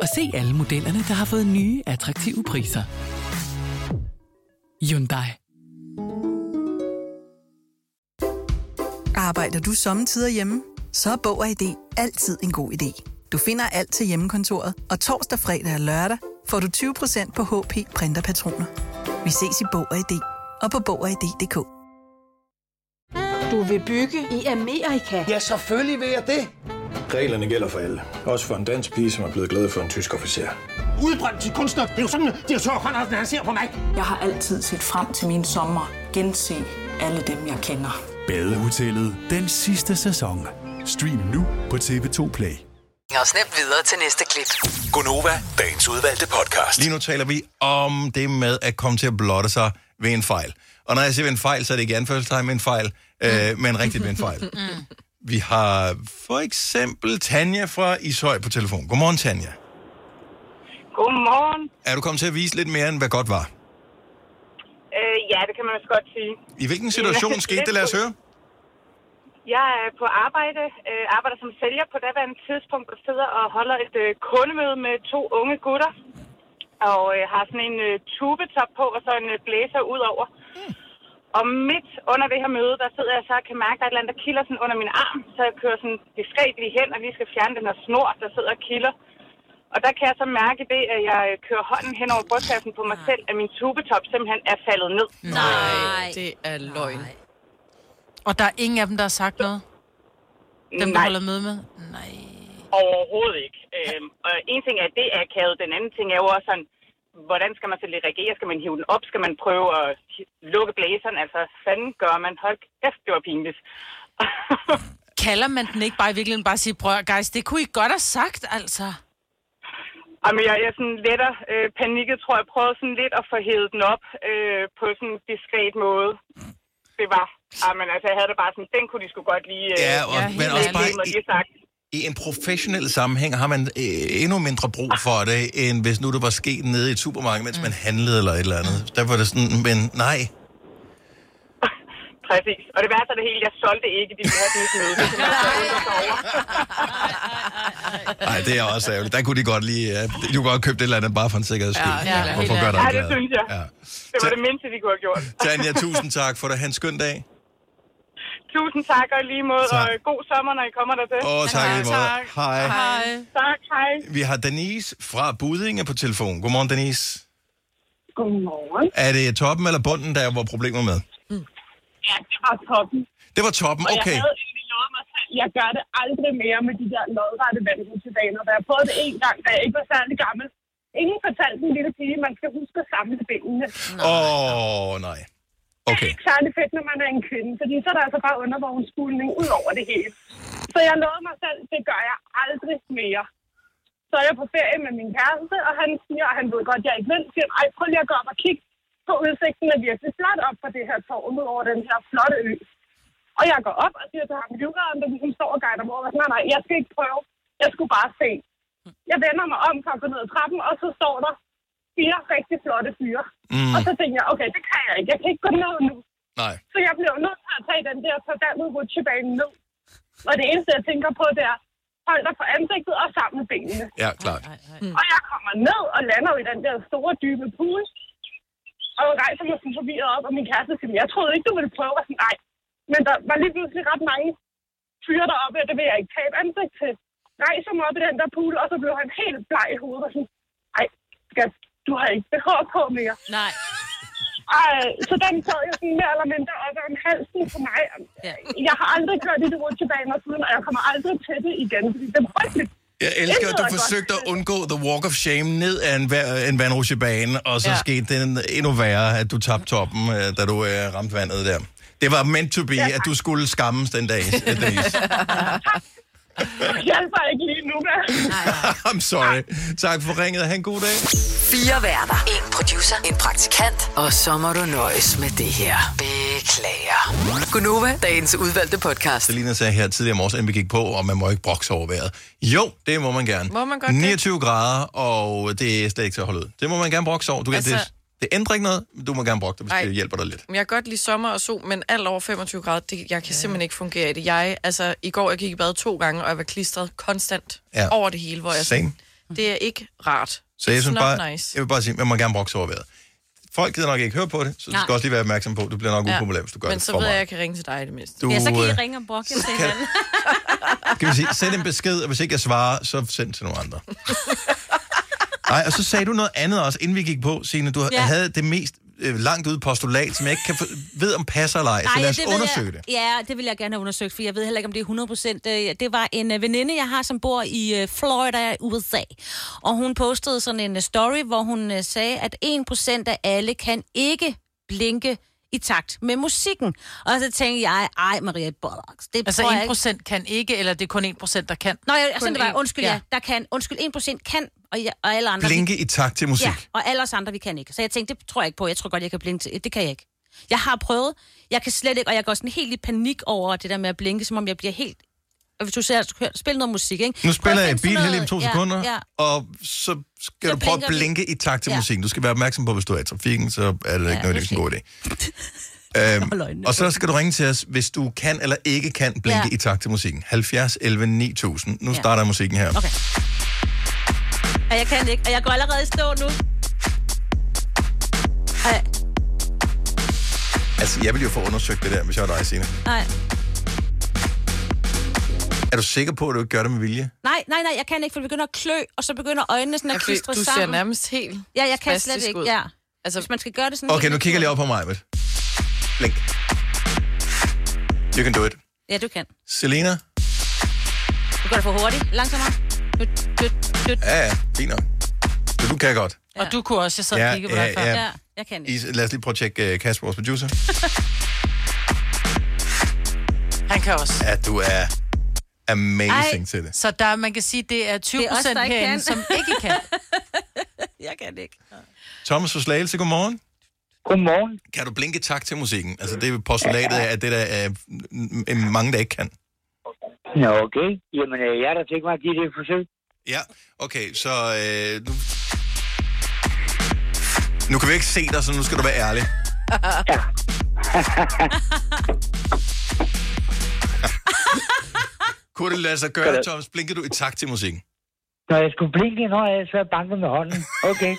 og se alle modellerne, der har fået nye, attraktive priser. Hyundai. Arbejder du sommetider hjemme? Så er Bog og ID altid en god idé. Du finder alt til hjemmekontoret, og torsdag, fredag og lørdag får du 20% på HP printerpatroner. Vi ses i Bog og ID og på Bog og ID.dk. Du vil bygge i Amerika? Ja, selvfølgelig vil jeg det. Reglerne gælder for alle. Også for en dansk pige, som er blevet glad for en tysk officer. Udbrændt til kunstner. Det er jo sådan, at de har tørt, han ser på mig. Jeg har altid set frem til min sommer. Gense alle dem, jeg kender. Badehotellet den sidste sæson. Stream nu på TV2 Play. Og nemt videre til næste klip. Gonova, dagens udvalgte podcast. Lige nu taler vi om det med at komme til at blotte sig ved en fejl. Og når jeg siger ved en fejl, så er det ikke anførselstegn med en fejl, øh, men rigtigt med en fejl. Vi har for eksempel Tanja fra Ishøj på telefon. Godmorgen, Tanja. Godmorgen. Er du kommet til at vise lidt mere, end hvad godt var? Øh, ja, det kan man også godt sige. I hvilken situation skete det? Lad os høre. Jeg er på arbejde, øh, arbejder som sælger på daværende tidspunkt, og sidder og holder et øh, kundemøde med to unge gutter. Og øh, har sådan en øh, tubetop på, og så en øh, blæser ud over. Og midt under det her møde, der sidder jeg så og kan mærke, at der er et eller andet, der kilder sådan under min arm. Så jeg kører sådan diskret lige hen, og lige skal fjerne den her snor, der sidder og kilder. Og der kan jeg så mærke det, at jeg kører hånden hen over brystkassen på mig selv, at min tubetop simpelthen er faldet ned. Nej, det er løgn. Og der er ingen af dem, der har sagt noget? Dem, du Nej. holder med med? Overhovedet ikke. Øhm, og en ting er, at det er akavet. Den anden ting er jo også sådan, hvordan skal man så lidt reagere? Skal man hive den op? Skal man prøve at lukke blæseren? Altså, hvad fanden gør man? Hold kæft, det var pinligt. Kalder man den ikke bare i virkeligheden bare sige, prøv guys, det kunne I godt have sagt, altså. Jamen, jeg, jeg er sådan lettere øh, panikket, tror jeg. prøvede sådan lidt at få hævet den op øh, på sådan en diskret måde. Det var... Jamen, altså, jeg havde det bare sådan, den kunne de sgu godt lige... Øh, Ja, og- men også lige- bare lige- lige sagt. I en professionel sammenhæng har man øh, endnu mindre brug for det, end hvis nu det var sket nede i et supermarked, mens man handlede eller et eller andet. Der var det sådan, men nej. Præcis. Og det værste af det hele, jeg solgte ikke de. Det undre sig over. Nej, det er også ærgerligt. Der kunne de godt lige... Uh, de kunne godt købe et eller andet bare for en sikkerheds skyld. Ja, ja, Hvorfor gør ja, dig det synes jeg. Ja. Det var det mindste, de kunne have gjort. Tanja, tusind tak for det. Ha' en skøn dag. Tusind tak, og lige måde, Tak. og god sommer, når I kommer der til. Åh, tak lige måde. Hej. Hej. Tak, hej. Vi har Denise fra Budinge på telefon. Godmorgen, Denise. Godmorgen. Er det toppen eller bunden, der var problemer med? Ja, det var toppen. Det var toppen, Og okay. jeg havde egentlig lovet mig selv, jeg gør det aldrig mere med de der lodrette vandrutsjebaner. Da jeg prøvede det en gang, da jeg ikke var særlig gammel. Ingen fortalte en lille pige, man skal huske at samle benene. Åh, oh, nej. Okay. ikke særlig fedt, når man er en kvinde, fordi så er der altså bare undervognsspulning ud over det hele. Så jeg lovede mig selv, det gør jeg aldrig mere. Så er jeg på ferie med min kæreste, og han siger, at han ved godt, at jeg ikke vil, siger, ej, prøv lige at gå op og kigge på udsigten er virkelig flot op på det her tårn ud over den her flotte ø. Og jeg går op og siger til ham, livredderen, der ligesom står og guider mig over, nej, nej, jeg skal ikke prøve. Jeg skulle bare se. Jeg vender mig om for at gå ned ad trappen, og så står der fire rigtig flotte fyre. Mm. Og så tænker jeg, okay, det kan jeg ikke. Jeg kan ikke gå ned nu. Nej. Så jeg bliver jo nødt til at tage den der forbandede rutsjebane ned. Og det eneste, jeg tænker på, det er, hold dig på ansigtet og samle benene. Ja, klart. Mm. Og jeg kommer ned og lander i den der store, dybe pool. Og jeg rejser mig sådan forvirret op, og min kæreste siger, jeg troede ikke, du ville prøve. Og sådan, nej. Men der var lige pludselig ret mange fyre deroppe, og det vil jeg ikke tabe ansigt til. Rejser mig op i den der pool, og så blev han helt bleg i hovedet og sådan, ej, skat, du har ikke behov på mere. Nej. Ej, så den sad jeg sådan mere eller mindre op om halsen på mig. Ja. Jeg har aldrig kørt i det rutsjebaner siden, og jeg kommer aldrig til det igen, fordi det er frygteligt. Jeg elsker, at du godt. forsøgte at undgå the walk of shame ned af en, en vandrutsjebane, og så Ja. skete det endnu værre, at du tabte toppen, øh, da du øh, ramte vandet der. Det var meant to be, Ja. at du skulle skammes den dag, Denise. Det hjælper ikke lige nu, da. I'm sorry. Tak for ringet. Ha' en god dag. Fire værter. En producer. En praktikant. Og så må du nøjes med det her. Beklager. Gunova, dagens udvalgte podcast. Selina sagde her tidligere i morges, inden vi gik på, og man må ikke brokse over vejret. Jo, det må man gerne. Må man godt det? 29 grader, og det er slet ikke til at holde ud. Det må man gerne brokse over. Du kan, Altså- det, det ændrer ikke noget, men du må gerne brokke dig, hvis Ej. det hjælper dig lidt. Jeg kan godt lide sommer og sol, men alt over 25 grader, det, jeg kan simpelthen ikke fungere i det. Jeg, altså, i går jeg gik i bad to gange, og jeg var klistret konstant Ja. ja. over det hele, hvor jeg Same. sådan, det er ikke rart. Så jeg synes bare, nice. jeg vil bare sige, man må gerne brokse over vejret. Folk gider nok ikke høre på det, så du Nej. skal også lige være opmærksom på, at du bliver nok upopulær, hvis du gør Men det så for ved jeg, at jeg kan ringe til dig i det mindste. Du, Ja, så kan I øh, ringe og brokke jer til kan- hinanden. Skal vi sige, send en besked, og hvis ikke jeg svarer, så send til nogle andre. Nej, og så sagde du noget andet også, inden vi gik på, Signe. Du Ja. havde det mest øh, langt ude postulat, som jeg ikke kan få, ved om passer eller ej, så lad os det undersøge jeg, det. Ja, det vil jeg gerne have undersøgt, for jeg ved heller ikke, om det er 100 procent. Det var en øh, veninde, jeg har, som bor i øh, Florida, USA. Og hun postede sådan en øh, story, hvor hun øh, sagde, at 1 procent af alle kan ikke blinke i takt med musikken. Og så tænkte jeg, ej Maria Bollocks, det Altså tror jeg 1 ikke. procent kan ikke, eller det er kun 1 procent, der kan? Nå, jeg, Kun sådan det var. Undskyld, ja. Der kan, undskyld, 1 procent kan, og, jeg, og alle andre... Blinke i takt til musik. Ja, og alle os andre, vi kan ikke. Så jeg tænkte, det tror jeg ikke på. Jeg tror godt, jeg kan blinke til. Det kan jeg ikke. Jeg har prøvet. Jeg kan slet ikke, og jeg går sådan helt i panik over det der med at blinke, som om jeg bliver helt... Og Hvis du ser, spil noget musik, ikke? Nu spiller jeg sådan her lige om to ja, sekunder, Ja, og så skal Så du prøve at blinker vi. blinke i takt til Ja. musikken. Du skal være opmærksom på, hvis du er i trafikken, så er det ikke Ja, nødvendigvis en god idé. øhm, og så skal du ringe til os, hvis du kan eller ikke kan blinke Ja. i takt til musikken. 70 11 9000. Nu Ja. starter musikken her. Okay. Og jeg kan ikke, og jeg går allerede i stå nu. Ej, Altså, jeg vil jo få undersøgt det der, hvis jeg var dig, Signe. nej. Er du sikker på, at du ikke gør det med vilje? Nej, nej, nej, jeg kan ikke, for det begynder at klø, og så begynder øjnene sådan at Ja, fordi klistre du ser sammen. nærmest helt Ja, jeg kan slet ikke, ud. ja. Altså, Hvis man skal gøre det sådan Okay, nu kigger jeg lige op på mig, med. Blink. You can do it. Ja, du kan. Selena? Du gør det for hurtigt. Langsommere. Dut, dut, dut. Ja, ja, fint nok. Du, du kan godt. Og du kunne også, jeg sad og kiggede på dig før. Ja, jeg kan I, lad os lige prøve at tjekke uh, Kasper, vores producer. Han kan også. At du er amazing Ej, til det. Så der, man kan sige, det er 20 Det er os, procent herinde, kan. som ikke kan. jeg kan ikke. Thomas for Slagelse, godmorgen. Godmorgen. Kan du blinke tak til musikken? Altså, det er postulatet af, at det der er mm, mm, mange, der ikke kan. Nå, okay. Jamen, øh, jeg har da tænkt mig at give det et forsøg. Ja, okay, så øh, nu... Nu kan vi ikke se dig, så nu skal du være ærlig. Ja. Kunne det lade sig gøre, Thomas? Blinker du i takt til musikken? Når jeg skulle blinke, når jeg så banket med hånden. Okay.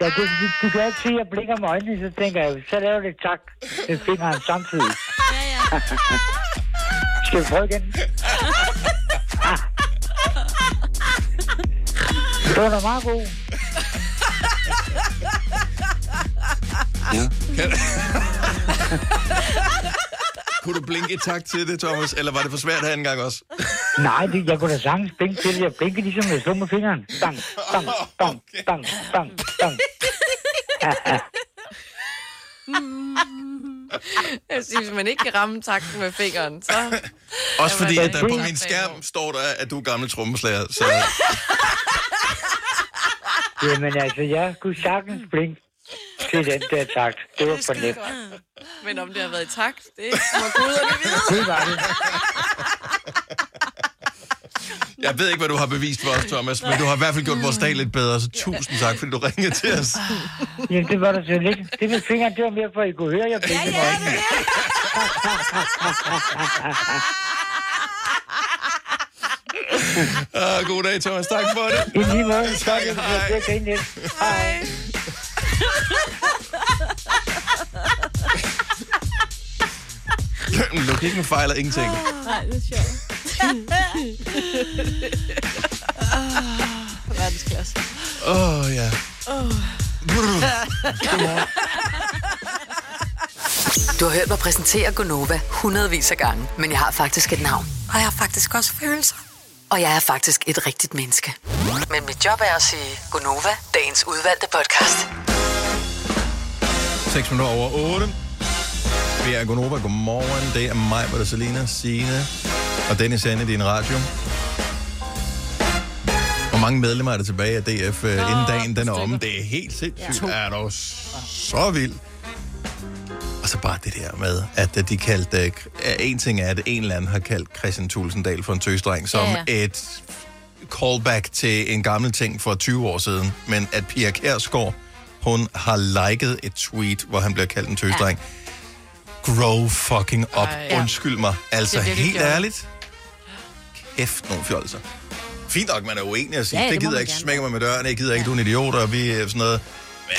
ja, du, du, du kan ikke se, at jeg blinker med øjnene, så tænker jeg, så laver det tak med fingeren samtidig. Ja, ja. Skal vi prøve igen? Det var da meget god. Ja. Kunne du blinke i takt til det, Thomas? Eller var det for svært her en gang også? Nej, det, jeg kunne da sagtens blinke til det. Jeg blinker ligesom jeg slog med fingeren. Bang, bang, bang, bang, bang, bang. Jeg synes, hvis man ikke kan ramme takten med fingeren, så... Også fordi, at der helt på min skærm står der, at du er gammel trommeslager. Så Jamen altså, jeg kunne sagtens blinke til den der takt. Det var for nemt. Men om det har været i takt, det må guderne vide. Det var det. jeg ved ikke, hvad du har bevist for os, Thomas, men du har i hvert fald gjort vores dag lidt bedre, så tusind tak, fordi du ringede til os. Jamen, det var da så lidt. Det med fingeren, det var mere for, at I kunne høre, jeg blinkede med øjnene. Ah, god dag, Thomas. Tak for det. I lige måde. Tak, Hej. Hej. Logikken fejler ingenting. Nej, det er sjovt. Verdensklasse. Åh, oh, ja. Du har hørt mig præsentere Gonova hundredvis af gange, men jeg har faktisk et navn. Og jeg har faktisk også følelser. Og jeg er faktisk et rigtigt menneske. Men mit job er at sige Gonova, dagens udvalgte podcast. 6 minutter over 8. Vi er Gunova. Godmorgen. Det er mig, hvor der Selina, Signe og Dennis Sande i din radio. Hvor mange medlemmer er der tilbage af DF uh, inden dagen den er omme? Det er helt sindssygt. Ja. Er du så vild? Og så bare det der med, at øh, de kaldte... Uh, en ting er, at en eller anden har kaldt Christian Tulsendal for en tøsdreng, som Ja, ja. et callback til en gammel ting for 20 år siden. Men at Pia Kærsgaard, hun har liket et tweet, hvor han bliver kaldt en tøsdreng. Ja. Grow fucking up. Ej. Undskyld mig. Altså, Det helt fjollet. ærligt. Kæft, nogle fjolser. Fint nok, man er uenig og sige, Ja, ja, ja, det det gider jeg ikke gerne smække mig med døren, jeg gider ikke, du er en idiot, og vi er sådan noget. Men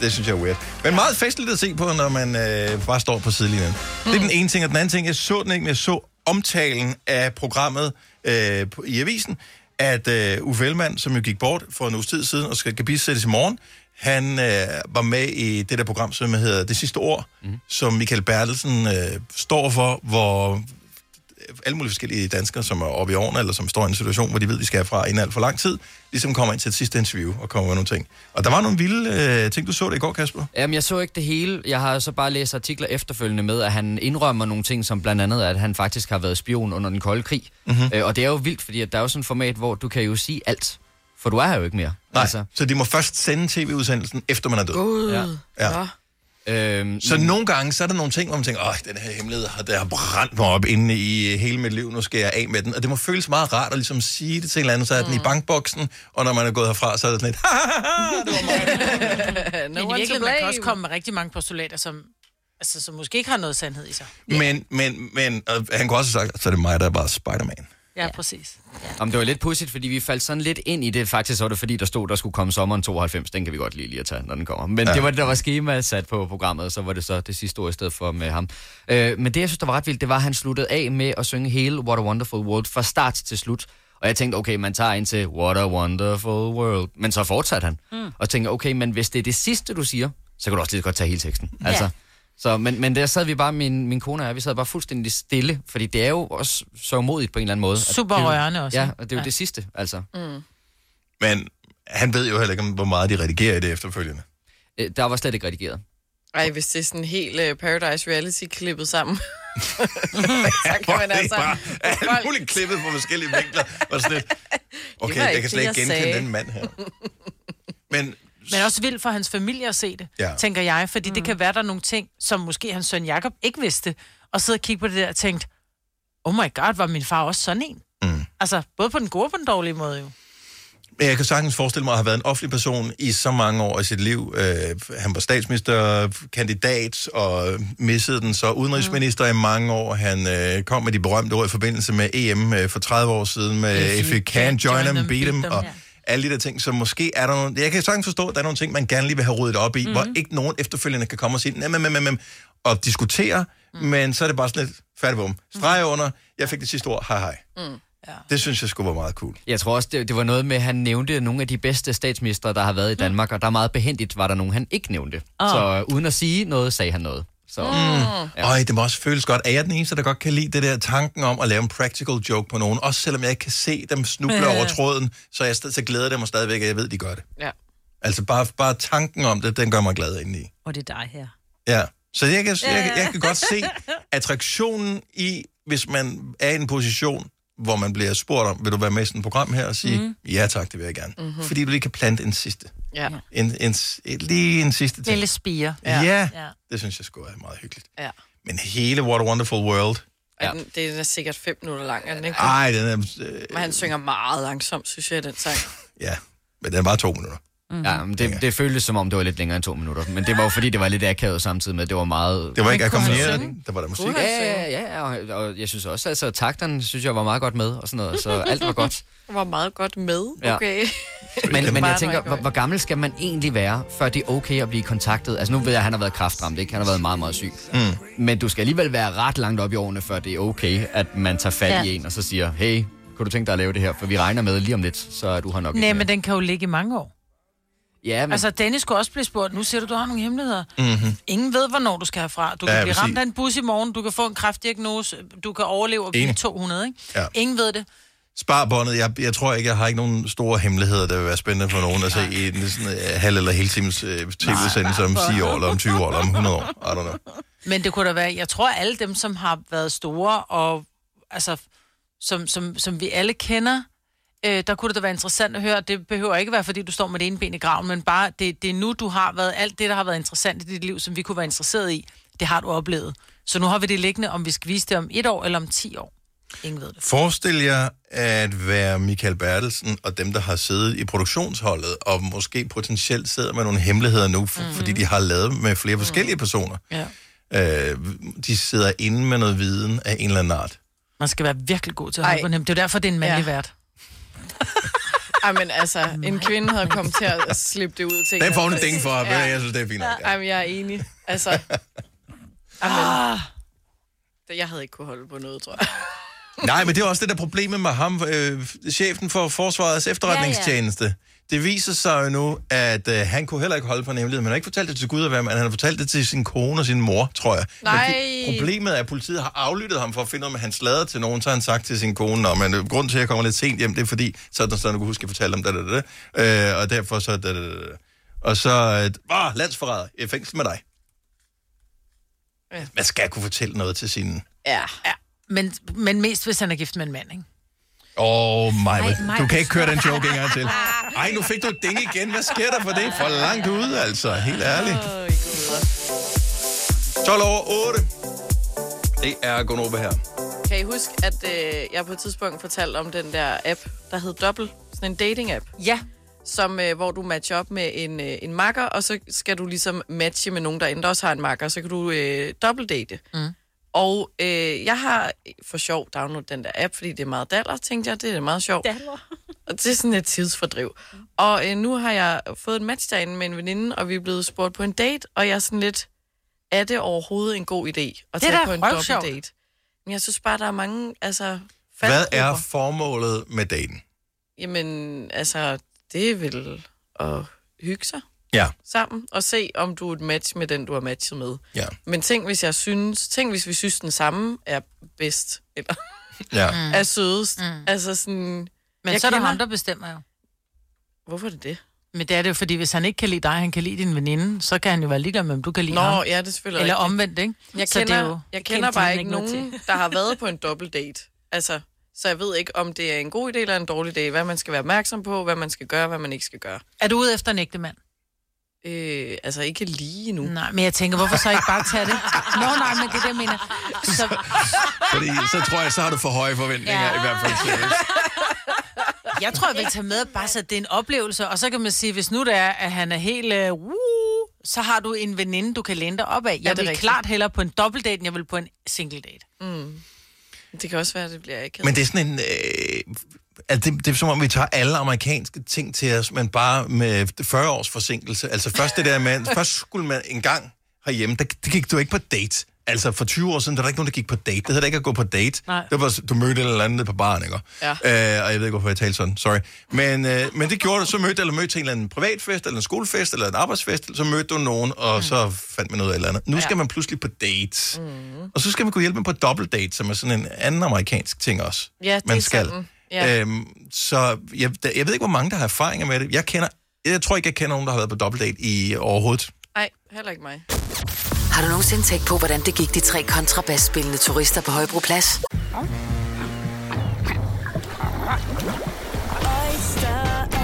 det synes jeg er weird. Men meget festligt at se på, når man øh, bare står på sidelinjen. Mm. Det er den ene ting, og den anden ting, jeg så den ikke, men jeg så omtalen af programmet øh, på, i avisen, at øh, Uffe Ellemann, som jo gik bort for en uges tid siden, og skal gebissættes i morgen, han øh, var med i det der program, som hedder Det Sidste Ord, mm. som Michael Bertelsen øh, står for, hvor alle mulige forskellige danskere, som er oppe i årene, eller som står i en situation, hvor de ved, de skal herfra inden alt for lang tid, ligesom kommer ind til et sidste interview og kommer med nogle ting. Og der var nogle vilde øh, ting, du så det i går, Kasper. Jamen, jeg så ikke det hele. Jeg har så bare læst artikler efterfølgende med, at han indrømmer nogle ting, som blandt andet, at han faktisk har været spion under den kolde krig. Mhm. Mm-hmm. Øh, og det er jo vildt, fordi at der er jo sådan et format, hvor du kan jo sige alt. For du er her jo ikke mere. Nej, altså. så de må først sende tv-udsendelsen, efter man er død. Gud. Ja. Ja. Øhm, Så nogle gange, så er der nogle ting, hvor man tænker, åh, den her hemmelighed, har- der har brændt mig op inde i hele mit liv, nu skal jeg af med den. Og det må føles meget rart at ligesom sige det til en eller anden, så er den i bankboksen, og når man er gået herfra, så er det sådan lidt, no Men i one to virkeligheden, man kan også komme med rigtig mange postulater, som, altså, som måske ikke har noget sandhed i sig. men, men, men og han kunne også have sagt, så er det mig, der er bare Spider-Man. Ja, ja. præcis. Om det var lidt pudsigt, fordi vi faldt sådan lidt ind i det. Faktisk var det, fordi der stod, der skulle komme sommeren 92. Den kan vi godt lige lige at tage, når den kommer. Men Ja. ja. det var det, der var schema sat på programmet, og så var det så det sidste ord i stedet for med ham. Øh, men det, jeg synes, der var ret vildt, det var, at han sluttede af med at synge hele What a Wonderful World fra start til slut. Og jeg tænkte, okay, man tager ind til What a Wonderful World. Men så fortsatte han. Mm. Og tænkte, okay, men hvis det er det sidste, du siger, så kan du også lige godt tage hele teksten. Ja. Så, men, men der sad vi bare, min, min kone og jeg, vi sad bare fuldstændig stille, fordi det er jo også så modigt på en eller anden måde. Super det er rørende også, Ja, og det er jo Ja. det sidste, altså. Mm. Men han ved jo heller ikke, hvor meget de redigerer i det efterfølgende. Øh, Der var slet ikke redigeret. Ej, hvis det er sådan helt uh, Paradise Reality-klippet sammen. så kan man det er altså... bare alt muligt klippet på forskellige vinkler. Og sådan lidt, okay, jeg kan slet det, ikke genkende den mand her. Men Men også vildt for hans familie at se det, Ja. tænker jeg. Fordi mm. det kan være, der er nogle ting, som måske hans søn Jakob ikke vidste. Og sidde og kigge på det der og tænkt, oh my god, var min far også sådan en? Mm. Altså, både på den gode og på den dårlige måde jo. Men jeg kan sagtens forestille mig at have været en offentlig person i så mange år i sit liv. Øh, han var statsministerkandidat og missede den så udenrigsminister mm. i mange år. Han øh, kom med de berømte ord i forbindelse med EM øh, for 30 år siden med If you can, join them, beat them, og alle de der ting. Så måske er der nogle... Jeg kan sagtens forstå, at der er nogle ting, man gerne lige vil have ryddet op i, mm. hvor ikke nogen efterfølgende kan komme og sige, nem, nem, nem, nem, og diskutere, mm. men så er det bare sådan lidt færdigbom. Streg under, jeg fik det sidste ord, hej hej. Mm. Det synes jeg skulle være meget cool. Jeg tror også, det, det var noget med, at han nævnte nogle af de bedste statsministre, der har været i Danmark, og der er meget behendigt, var der nogen, han ikke nævnte. Åh. Så øh, uden at sige noget, sagde han noget. Så, Mm. Ja. Øj, det må også føles godt. Er jeg den eneste, der godt kan lide det der tanken om at lave en practical joke på nogen? Også selvom jeg ikke kan se dem snuble over tråden, så, jeg, så glæder det mig stadigvæk, at jeg ved, at de gør det. Ja. Altså bare, bare tanken om det, den gør mig glad indeni. Og det er dig her. Ja. Så jeg kan, jeg, jeg kan godt se attraktionen i, hvis man er i en position, hvor man bliver spurgt om, vil du være med i sådan et program her, og sige, mm. ja tak, det vil jeg gerne. Mhm. Mm-hmm. Fordi du lige kan plante en sidste. Ja. En, en, en, lige en sidste ting. Lille spire. Ja. ja, ja. det synes jeg skulle være meget hyggeligt. Ja. Men hele What a Wonderful World, Ja. Den, det er sikkert fem minutter lang, er den ikke? ej, den er, øh, Men han synger meget langsomt, synes jeg, den sang. ja, men den var to minutter. Mm-hmm. Ja, men det, det føltes som om, det var lidt længere end to minutter. Men det var jo fordi, det var lidt akavet samtidig med, at det var meget... Det var ikke Men akkompagneret, der var der musik. Ja, ja, ja, ja og, og, jeg synes også, altså takterne synes jeg var meget godt med, og sådan noget, så alt var godt. Var meget godt med, Ja. okay. Men, men Bare jeg tænker, hvor, hvor gammel skal man egentlig være, før det er okay at blive kontaktet? Altså nu ved jeg, at han har været kraftramt, ikke? Han har været meget, meget syg. Mm. Men du skal alligevel være ret langt op i årene, før det er okay, at man tager fat Ja. i en og så siger, hey, kunne du tænke dig at lave det her? For vi regner med lige om lidt, så er du her nok Nej, men den kan jo ligge i mange år. Ja, men... Altså, Dennis skulle også blive spurgt, nu siger du, du har nogle hemmeligheder. Mm-hmm. Ingen ved, hvornår du skal herfra. Du kan Ja, blive ramt af en bus i morgen, du kan få en kraftdiagnose, du kan overleve og blive Enig. 200, ikke? Ja. Ingen ved det. Spar båndet. Jeg, jeg tror ikke, jeg har ikke nogen store hemmeligheder, der vil være spændende for nogen at se i en sådan, uh, halv eller hele times uh, tv-udsendelse om 10 år, eller om 20 år, eller om 100 år. I don't know. Men det kunne da være, jeg tror, alle dem, som har været store, og altså, som, som, som vi alle kender, øh, der kunne det da være interessant at høre. Det behøver ikke være, fordi du står med det ene ben i graven, men bare, det, det er nu, du har været, alt det, der har været interessant i dit liv, som vi kunne være interesseret i, det har du oplevet. Så nu har vi det liggende, om vi skal vise det om et år eller om 10 år. Ingen ved det. Forestil jer at være Michael Bertelsen og dem, der har siddet i produktionsholdet, og måske potentielt sidder med nogle hemmeligheder nu, for, mm-hmm. fordi de har lavet med flere forskellige personer. Ja. Øh, de sidder inde med noget viden af en eller anden art. Man skal være virkelig god til at holde på nem. Det er jo derfor, det er en mandlig ja. vært. Ej, men altså, en kvinde havde kommet til at slippe det ud til Den en får hun en ding for, ja. jeg synes, det er fint nok. Ej, men jeg er enig. Altså, amen, det- jeg havde ikke kunne holde på noget, tror jeg. Nej, men det er også det der problemet med ham, øh, chefen for Forsvarets efterretningstjeneste. Ja, ja. Det viser sig jo nu, at øh, han kunne heller ikke holde på en hemmelighed. Man har ikke fortalt det til Gud og hvem, men han har fortalt det til sin kone og sin mor, tror jeg. Nej. Men problemet er, at politiet har aflyttet ham for at finde ud af, om han slader til nogen. Så har han sagt til sin kone, og men grund til, at jeg kommer lidt sent hjem, det er fordi, så er der sådan, du kan huske at fortælle om det, det, det. Øh, og derfor så... Det, det, det. Og så... Øh, landsforræder, jeg fængsel med dig. Man skal kunne fortælle noget til sin... Ja. ja. Men, men mest, hvis han er gift med en mand, ikke? Åh, oh. Maj. Du kan ikke køre den joke en gang til. Ej, nu fik du et ding igen. Hvad sker der for det? For langt ude, altså. Helt ærligt. 12 over 8. Det er Gunova her. Kan I huske, at øh, jeg på et tidspunkt fortalte om den der app, der hed Double? Sådan en dating-app. Ja. Som, øh, hvor du matcher op med en, øh, en makker, og så skal du ligesom matche med nogen, der endda også har en makker, så kan du øh, dobbeltdate. Mm. Og øh, jeg har for sjov downloadet den der app, fordi det er meget daller, tænkte jeg. Det er meget sjovt. Og det er sådan et tidsfordriv. Og øh, nu har jeg fået en match derinde med en veninde, og vi er blevet spurgt på en date, og jeg er sådan lidt, er det overhovedet en god idé at Det tage på en røvsjovt. date? Men jeg synes bare, der er mange, altså... Hvad er formålet med daten? Jamen, altså, det er vel at hygge sig Ja. sammen, og se, om du er et match med den, du har matchet med. Ja. Men tænk, hvis jeg synes, tænk, hvis vi synes, den samme er bedst, eller Ja. mm. er sødest. Mm. Altså sådan... Men jeg så er der kender- ham, der bestemmer jo. Hvorfor er det det? Men det er det jo, fordi hvis han ikke kan lide dig, han kan lide din veninde, så kan han jo være ligeglad med, om du kan lide Nå, ham. ja, det er selvfølgelig Eller rigtigt. omvendt, ikke? Jeg Så kender, det er jo- jeg kender bare ikke noget nogen, til. der har været på en dobbeltdate. Altså, så jeg ved ikke, om det er en god idé eller en dårlig idé. Hvad man skal være opmærksom på, hvad man skal gøre, hvad man ikke skal gøre. Er du ude efter en ægte mand? Øh, altså ikke lige nu. Nej, men jeg tænker, hvorfor så ikke bare tage det? Nå, nej, men det er det, jeg mener. Så, Fordi så tror jeg, så har du for høje forventninger ja. Ja. i hvert fald jeg tror, jeg vil tage med, bare så det er en oplevelse. Og så kan man sige, hvis nu det er, at han er helt... Uh, woo, så har du en veninde, du kan læne dig op af. Ja, Jeg det er vil rigtigt. klart hellere på en dobbeltdate, end jeg vil på en single date. Mm. Det kan også være, at det bliver ikke. Men det er sådan en... Øh, altså det, det er som om, vi tager alle amerikanske ting til os, men bare med 40 års forsinkelse. Altså først det der med... først skulle man en gang herhjemme, der, der gik du ikke på date. Altså for 20 år siden, der var ikke nogen, der gik på date. Det hedder ikke at gå på date. Nej. Det var, du mødte et eller andet på baren, ikke? Ja. Øh, og jeg ved ikke, hvorfor jeg talte sådan, sorry. Men, øh, men det gjorde du, så mødte eller mødte til en eller anden privatfest, eller en skolefest, eller en arbejdsfest, så mødte du nogen, og mm. så fandt man noget eller andet. Nu skal man pludselig på date. Mm. Og så skal man kunne hjælpe med på dobbeltdate, som er sådan en anden amerikansk ting også. Ja, det man skal. sådan. Ja. Øhm, så jeg, jeg ved ikke, hvor mange, der har erfaringer med det. Jeg kender, jeg tror ikke, jeg kender nogen, der har været på dobbeltdate i overhovedet. Nej, heller ikke mig. Har du nogensinde tænkt på, hvordan det gik de tre kontrabasspillende turister på Højbroplads? Oyster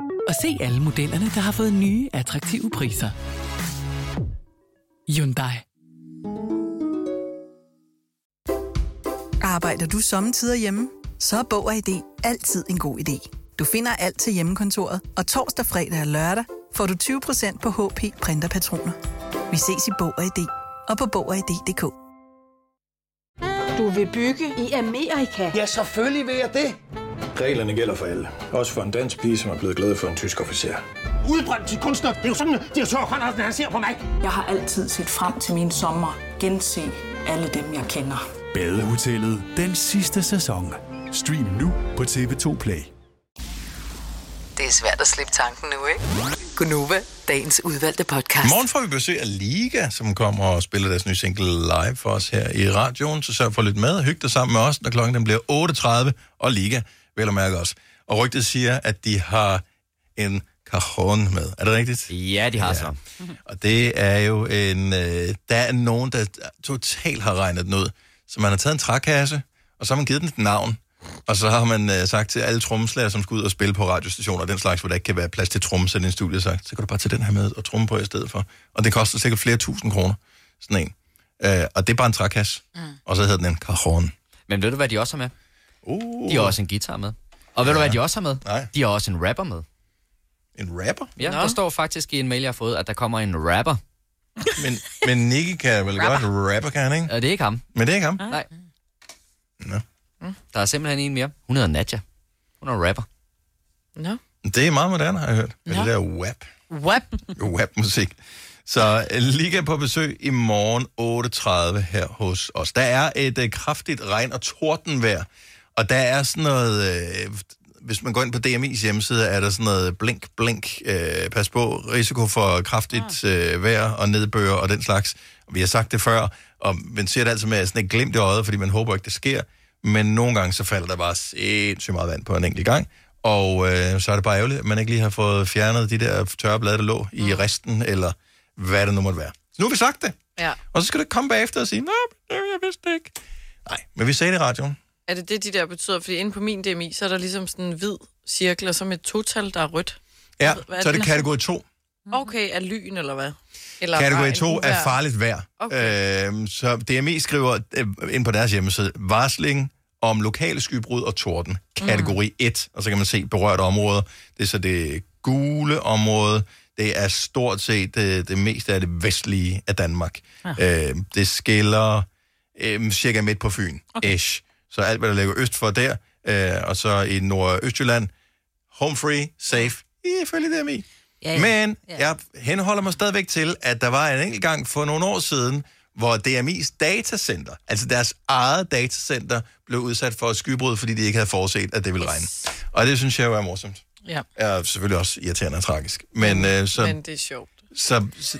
og se alle modellerne, der har fået nye, attraktive priser. Hyundai. Arbejder du sommetider hjemme? Så er Bog og ID altid en god idé. Du finder alt til hjemmekontoret, og torsdag, fredag og lørdag får du 20% på HP printerpatroner. Vi ses i Bog og ID og på Bog og ID.dk. Du vil bygge i Amerika? Ja, selvfølgelig vil jeg det. Reglerne gælder for alle. Også for en dansk pige, som er blevet glad for en tysk officer. Udbrændt til kunstner. Det er jo sådan, at de har tørt, han ser på mig. Jeg har altid set frem til min sommer. Gense alle dem, jeg kender. Badehotellet den sidste sæson. Stream nu på TV2 Play. Det er svært at slippe tanken nu, ikke? Gunova, dagens udvalgte I podcast. morgen får vi besøg af Liga, som kommer og spiller deres nye single live for os her i radioen. Så sørg for lidt med og hygge dig sammen med os, når klokken den bliver 8.30, og Liga vel at mærke os. Og rygtet siger, at de har en cajon med. Er det rigtigt? Ja, de har ja. så. Og det er jo en... Øh, der er nogen, der totalt har regnet den ud. Så man har taget en trækasse, og så har man givet den et navn. Og så har man øh, sagt til alle trommeslager, som skal ud og spille på radiostationer, og den slags, hvor der ikke kan være plads til tromme, så den studie sagt, så kan du bare tage den her med og tromme på i stedet for. Og det koster sikkert flere tusind kroner, sådan en. Øh, og det er bare en trækasse. Mm. Og så hedder den en cajon. Men ved du, hvad de også har med? Uh. De har også en guitar med. Og ved du, hvad de også har med? Nej. De har også en rapper med. En rapper? Ja, der står faktisk i en mail, jeg har fået, at der kommer en rapper. Men, men Nicky kan vel Rapper. godt rapper, kan han ikke? Ja, det er ikke ham. Men det er ikke ham? Nej. Nå. Der er simpelthen en mere. Hun hedder Nadja. Hun er rapper. Nå. Det er meget moderne, har jeg hørt. Med Nå. det der wap. Wap. Wap-musik. Så øh, Liga på besøg i morgen 8.30 her hos os. Der er et øh, kraftigt regn- og tordenvejr, og der er sådan noget... Øh, hvis man går ind på DMI's hjemmeside, er der sådan noget blink, blink, øh, pas på, risiko for kraftigt øh, vejr og nedbør og den slags. Vi har sagt det før, og man ser det altid med sådan et glimt i øjet, fordi man håber ikke, det sker. Men nogle gange, så falder der bare sindssygt meget vand på en enkelt gang. Og øh, så er det bare ærgerligt, at man ikke lige har fået fjernet de der tørre blade, der lå i resten, eller hvad det nu måtte være. Så nu har vi sagt det. Ja. Og så skal du komme bagefter og sige, nej, jeg vidste det ikke. Nej, men vi sagde det i radioen. Er det det, de der betyder? Fordi inde på min DMI, så er der ligesom sådan en hvid cirkel, og så med et total, der er rødt. Ja, Hvad er så er det kategori 2. Okay, er lyn, eller hvad? Eller Kategori bare 2 en er farligt vejr. Okay. Øhm, så DMI skriver øh, ind på deres hjemmeside, varsling om lokale skybrud og torden. Kategori Mm. 1, og så kan man se berørte områder. Det er så det gule område. Det er stort set det, det meste af det vestlige af Danmark. Ah. Øh, det skiller øh, cirka midt på Fyn. Okay. Ish. Så alt, hvad der ligger øst for der, øh, og så i Nordøstjylland, home free, safe, ifølge DMI. Ja, ja. Men jeg henholder mig stadigvæk til, at der var en enkelt gang for nogle år siden, hvor DMI's datacenter, altså deres eget datacenter, blev udsat for et skybrud, fordi de ikke havde forudset, at det ville regne. Og det synes jeg jo er morsomt. Ja. Er selvfølgelig også irriterende og tragisk. Men, øh, så, Men det er sjovt. så, så,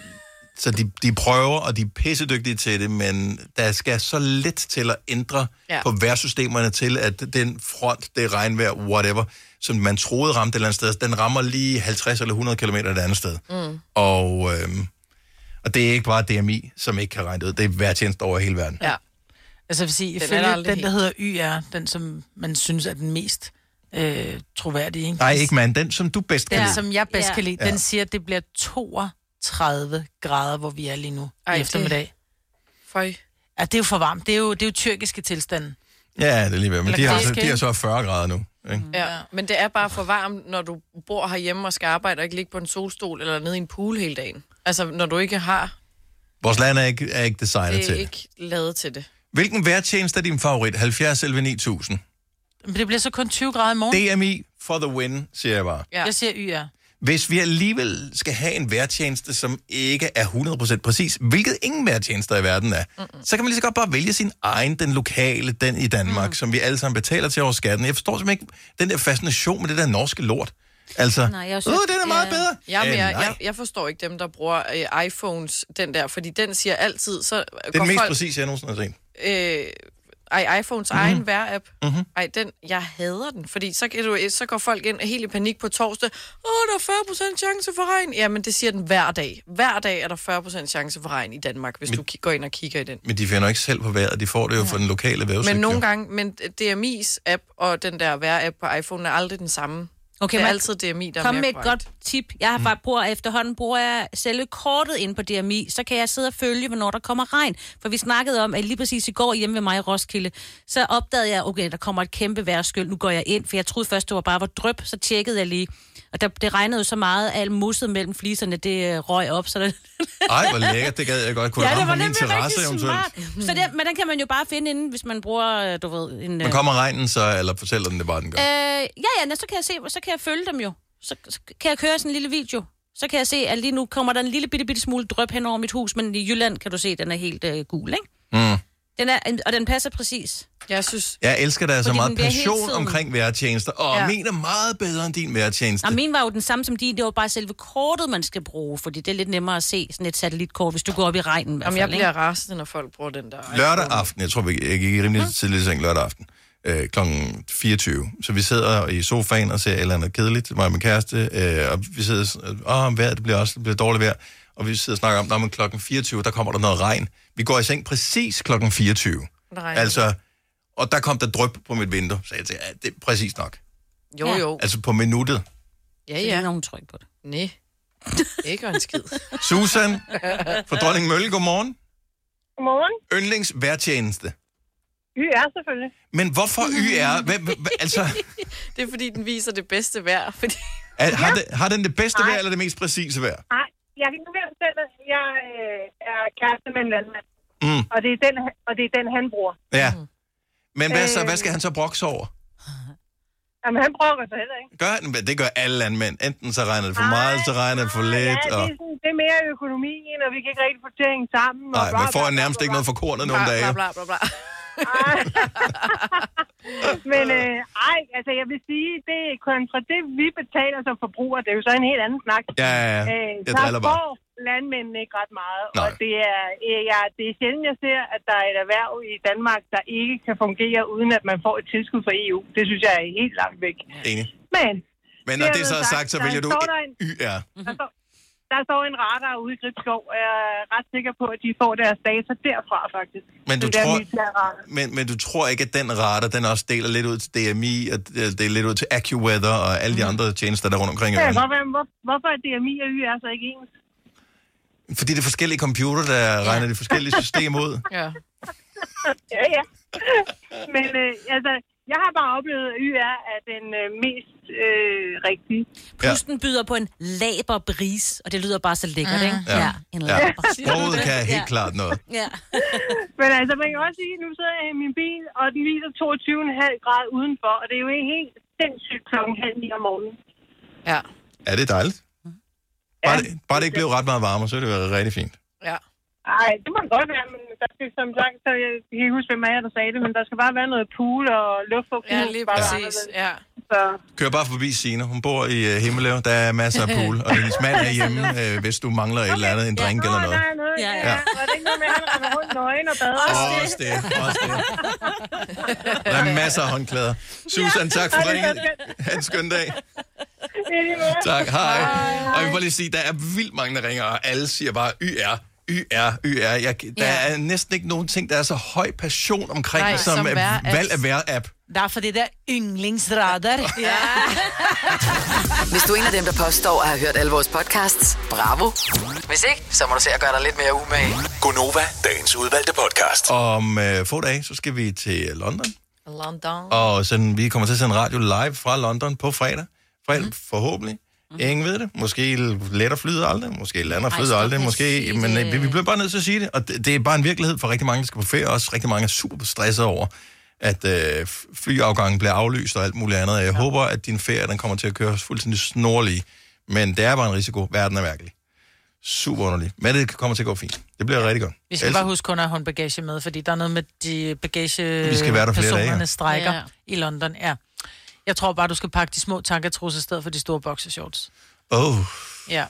så de, de prøver, og de er pissedygtige til det, men der skal så lidt til at ændre ja. På vejrsystemerne til, at den front, det regnvejr, whatever, som man troede ramte et eller andet sted, den rammer lige 50 eller 100 km et andet sted. Mm. Og, øhm, og det er ikke bare DMI, som ikke kan regne det ud. Det er værtjeneste over hele verden. Ja. Altså jeg vil sige, Den ifølge der den, der hedder YR, den som man synes er den mest øh, troværdige, ikke? Nej, ikke mand. Den, som du bedst kan Den, lide. som jeg bedst Ja. kan lide, Ja. den siger, at det bliver 32 grader, hvor vi er lige nu Ej, i det- eftermiddag. Føj. Ja, det er jo for varmt. Det er jo, det er jo tyrkiske tilstande. Ja, det er lige ved. Men Eller de har, så, de har så 40 grader nu. Ikke? Ja, men det er bare for varmt, når du bor herhjemme og skal arbejde og ikke ligge på en solstol eller nede i en pool hele dagen. Altså, når du ikke har, Vores land er ikke, er ikke designet det til er det. ikke lavet til det. Hvilken vejrtjeneste er din favorit? 70 11 9000. Men det bliver så kun 20 grader i morgen. DMI for the win, siger jeg bare. Ja. Jeg siger YR. Hvis vi alligevel skal have en vejrtjeneste, som ikke er 100% præcis, hvilket ingen vejrtjenester i verden er, Mm-mm. så kan man lige så godt bare vælge sin egen, den lokale, den i Danmark, mm. som vi alle sammen betaler til over skatten. Jeg forstår simpelthen ikke den der fascination med det der norske lort. Altså, Nej, jeg uh, den er meget bedre. Ja, men Øh, jeg, jeg, jeg forstår ikke dem, der bruger øh, iPhones, den der, fordi den siger altid, så Det er den mest folk... præcise, jeg nogensinde har set. Øh, ej, iPhones mm-hmm. egen vejr-app. Mm-hmm. Ej, den, jeg hader den, fordi så, kan du, så går folk ind helt i panik på torsdag. Åh, der er 40% chance for regn. Jamen, det siger den hver dag. Hver dag er der 40% chance for regn i Danmark, hvis Men- du går ind og kigger i den. Men de finder ikke selv på vejret, de får det jo fra den lokale vejrudsigt. Men nogle gange, men DMI's app og den der vejr-app på iPhone er aldrig den samme. Okay, det er altid DMI, der er Kom med et godt tip. Jeg har bare bruger, efterhånden bruger jeg selve kortet ind på DMI, så kan jeg sidde og følge, hvornår der kommer regn. For vi snakkede om, at lige præcis i går hjemme ved mig i Roskilde, så opdagede jeg, okay, der kommer et kæmpe værskyld, nu går jeg ind, for jeg troede først, det var bare var drøb, så tjekkede jeg lige. Og der, det regnede jo så meget, at alt musset mellem fliserne, det øh, røg op, så det... Ej, hvor lækkert, det gad jeg godt. Kunne ja, det ramme var nemlig terrasse rigtig eventuelt. smart. Så det, men den kan man jo bare finde inden, hvis man bruger, øh, du ved, en... Men kommer regnen så, eller fortæller den det bare, den gør? Øh, ja, ja, så kan jeg se, så kan jeg følge dem jo. Så, så kan jeg køre sådan en lille video. Så kan jeg se, at lige nu kommer der en lille bitte, bitte smule drøb hen over mit hus, men i Jylland kan du se, at den er helt øh, gul, ikke? Mm. Den er, og den passer præcis. Jeg synes... Jeg elsker, der er så meget passion tiden- omkring vejrtjenester. Og Ja. min er meget bedre end din vejrtjeneste. Og min var jo den samme som din. Det var bare selve kortet, man skal bruge, fordi det er lidt nemmere at se sådan et satellitkort, hvis du går op i regnen. i Jamen, jeg bliver rasende, når folk bruger den der. Lørdag aften, jeg tror, vi jeg gik rimelig tidligt i seng lørdag aften, øh, kl. 24. Så vi sidder i sofaen og ser et eller andet kedeligt, mig og min kæreste, øh, og vi sidder og åh, vejret, det bliver også det bliver dårligt vejr, og vi sidder og snakker om, når man klokken 24, der kommer der noget regn. Vi går i seng præcis klokken 24. Der regner. Altså, og der kom der dryp på mit vindue, så jeg tænkte, ja, det er præcis nok. Jo, jo. Altså på minuttet. Ja, ja. er nogen tryk på det. Nej. Ikke en skid. Susan fra Dronning Mølle, godmorgen. Godmorgen. Yndlings vejrtjeneste. YR selvfølgelig. Men hvorfor YR? Hvad, altså, Det er fordi, den viser det bedste vejr. Fordi... er, har, det, har den det bedste vejr, eller det mest præcise vejr? Nej, jeg kan nu være selv, at jeg øh, er kæreste med en landmand. Mm. Og det, er den, og det er den, han bruger. Ja. Men hvad, så, Øh. hvad skal han så brokse over? Jamen, han brokker sig heller ikke. Gør han, det gør alle landmænd. Enten så regner det for meget, så regner det for lidt. Ja, det Og, er, sådan, det er mere økonomien, og vi kan ikke rigtig få hænge sammen. og nej, bla, man får bla, nærmest bla, ikke noget for kornet bla, nogle bla, dage. Bla, bla, bla. Men øh, ej, altså jeg vil sige, det er kontra det, vi betaler som forbrugere, det er jo så en helt anden snak. Ja, ja, ja. Øh, Jeg bare. får landmændene ikke ret meget, Nej. og det er, ja, det er sjældent, jeg ser, at der er et erhverv i Danmark, der ikke kan fungere, uden at man får et tilskud fra EU. Det synes jeg er helt langt væk. Enig. Men, Men når det dermed så er sagt, så der vælger du står der en- YR. der, står, der står en radar ude i Gribskov, og jeg er ret sikker på, at de får deres data derfra, faktisk. Men du tror-. Men, men du tror ikke, at den radar, den også deler lidt ud til DMI, og det er lidt ud til AccuWeather og alle de andre tjenester, der er rundt omkring Ja, hvorfor, hvor, hvorfor er DMI og YR så ikke ens? Fordi det er forskellige computer, der regner de forskellige systemer ud. Ja. ja, ja. Men øh, altså, jeg har bare oplevet, at YR er den øh, mest øh, rigtige. Plus den byder på en laber bris, og det lyder bare så lækkert, ikke? Ja. en Ja. laber. Sproget kan helt klart noget. Ja. Men altså, man kan også sige, at nu sidder jeg i min bil, og den viser 22,5 grad udenfor, og det er jo ikke helt sindssygt klokken halv ni om morgenen. Ja. Er det dejligt? Bare, det, bare det ikke blev ret meget varmere, så ville det være rigtig fint. Ja. Ej, det må det godt være, men der skal som sagt, så jeg kan ikke huske, hvem af jer, der sagde det, men der skal bare være noget pool og luftforbrug. Ja, lige Bare præcis. Ja. Så Kør bare forbi Signe. Hun bor i uh, Himmelev. Der er masser af pool. Og hendes mand er hjemme, øh, hvis du mangler et eller andet, en drink eller noget. der er noget, ja, ja. Var det ikke noget med, at han render rundt nøgen og bader? Også det, også det. Der er masser af håndklæder. Susan, tak for ringen. Ha' en skøn dag. Tak, hej. Og jeg vil bare lige sige, der er vildt mange, der ringer, og alle siger bare YR. YR, YR. Jeg, der er næsten ikke nogen ting, der er så høj passion omkring, Nej, som, som vejr-apps. valg af vejr-app. Der er for det der yndlingsradar. Ja. Hvis du er en af dem, der påstår at have hørt alle vores podcasts, bravo. Hvis ikke, så må du se at gøre dig lidt mere umage. Gonova, dagens udvalgte podcast. Om øh, få dage, så skal vi til London. London. Og sådan, vi kommer til at sende radio live fra London på fredag. Fredag, mm. forhåbentlig. Ingen ved det. Måske letter flyet aldrig, måske lander stop aldrig, måske... Men det. øh, vi, bliver bare nødt til at sige det. Og det, det er bare en virkelighed for rigtig mange, der skal på ferie. Også rigtig mange er super stresset over, at øh, flyafgangen bliver aflyst og alt muligt andet. Jeg ja. håber, at din ferie den kommer til at køre fuldstændig snorlig. Men det er bare en risiko. Verden er mærkelig. Super underlig. Men det kommer til at gå fint. Det bliver rigtig godt. Vi skal Ellers- bare huske kun at have bagage med, fordi der er noget med de bagage Vi skal være der flere dage, personerne ja. strækker Ja. ja. i London. Ja. Jeg tror bare, du skal pakke de små tanketrusser i stedet for de store boxershorts. Åh, oh, Ja.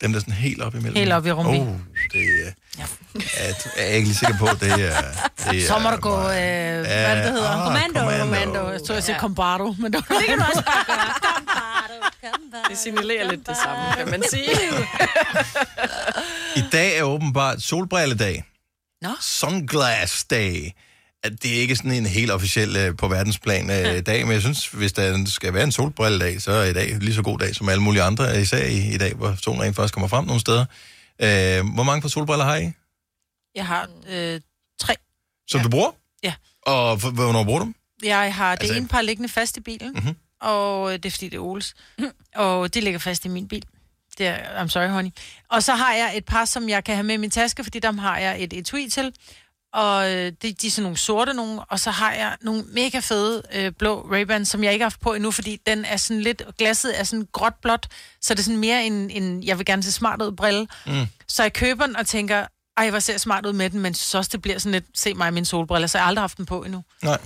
dem der er sådan helt op imellem. Helt op i rummet. Oh, det er... Ja. Er jeg ikke lige sikker på, det er... Det er Så må du gå, øh, hvad er det, hedder? ah, Commando. Commando. Jeg tror, jeg siger Combardo, men det, det kan du også bare gøre. Det signalerer lidt det samme, kan man sige. I dag er åbenbart solbrilledag. Nå. Sunglass Day. At det er ikke sådan en helt officiel øh, på verdensplan øh, dag, men jeg synes, hvis der skal være en solbrilledag, så er i dag lige så god dag som alle mulige andre, især i, i dag, hvor solen rent faktisk kommer frem nogle steder. Øh, hvor mange par solbriller har I, Jeg har øh, tre. som du bruger? Ja. Og h- hvornår bruger du dem? Jeg har det Altså- ene par liggende fast i bilen, Mhm. mm-hmm. og øh, det er fordi, det er Oles. Og det ligger fast i min bil. Det er, I'm sorry, honey. Og så har jeg et par, som jeg kan have med i min taske, fordi dem har jeg et etui til. Og øh, det, de er sådan nogle sorte nogle, og så har jeg nogle mega fede øh, blå ray som jeg ikke har haft på endnu, fordi den er sådan lidt, glasset er sådan gråt-blåt, så det er sådan mere en, en jeg vil gerne se smart ud brille. Mm. Så jeg køber den og tænker, ej, hvor ser jeg smart ud med den, men så også, det bliver sådan lidt, se mig i mine solbriller, så jeg har aldrig haft den på endnu. Nej.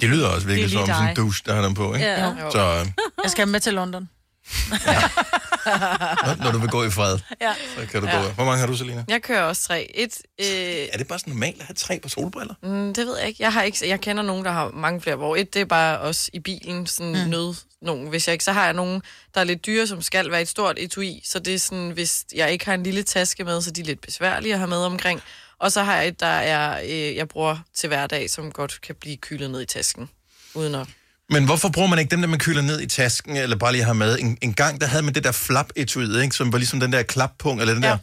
Det lyder også virkelig som lige sådan en dig. douche, der har dem på, ikke? Ja. Så øh, Jeg skal med til London. når, når du vil gå i fred, Ja. så kan du Ja. gå. Hvor mange har du, Selina? Jeg kører også tre. Et, øh, Er det bare sådan normalt at have tre på solbriller? Mm, det ved jeg ikke. Jeg, har ikke. jeg kender nogen, der har mange flere, hvor et det er bare også i bilen, sådan mm. nød nogen. Hvis jeg ikke, så har jeg nogen, der er lidt dyre, som skal være et stort etui. Så det er sådan, hvis jeg ikke har en lille taske med, så de er lidt besværlige at have med omkring. Og så har jeg et, der er, øh, jeg bruger til hverdag, som godt kan blive kylet ned i tasken. Uden at... Men hvorfor bruger man ikke dem, der man kyler ned i tasken, eller bare lige har med? En, en gang, der havde man det der flap etui, ikke? som var ligesom den der klappunkt, eller den ja. der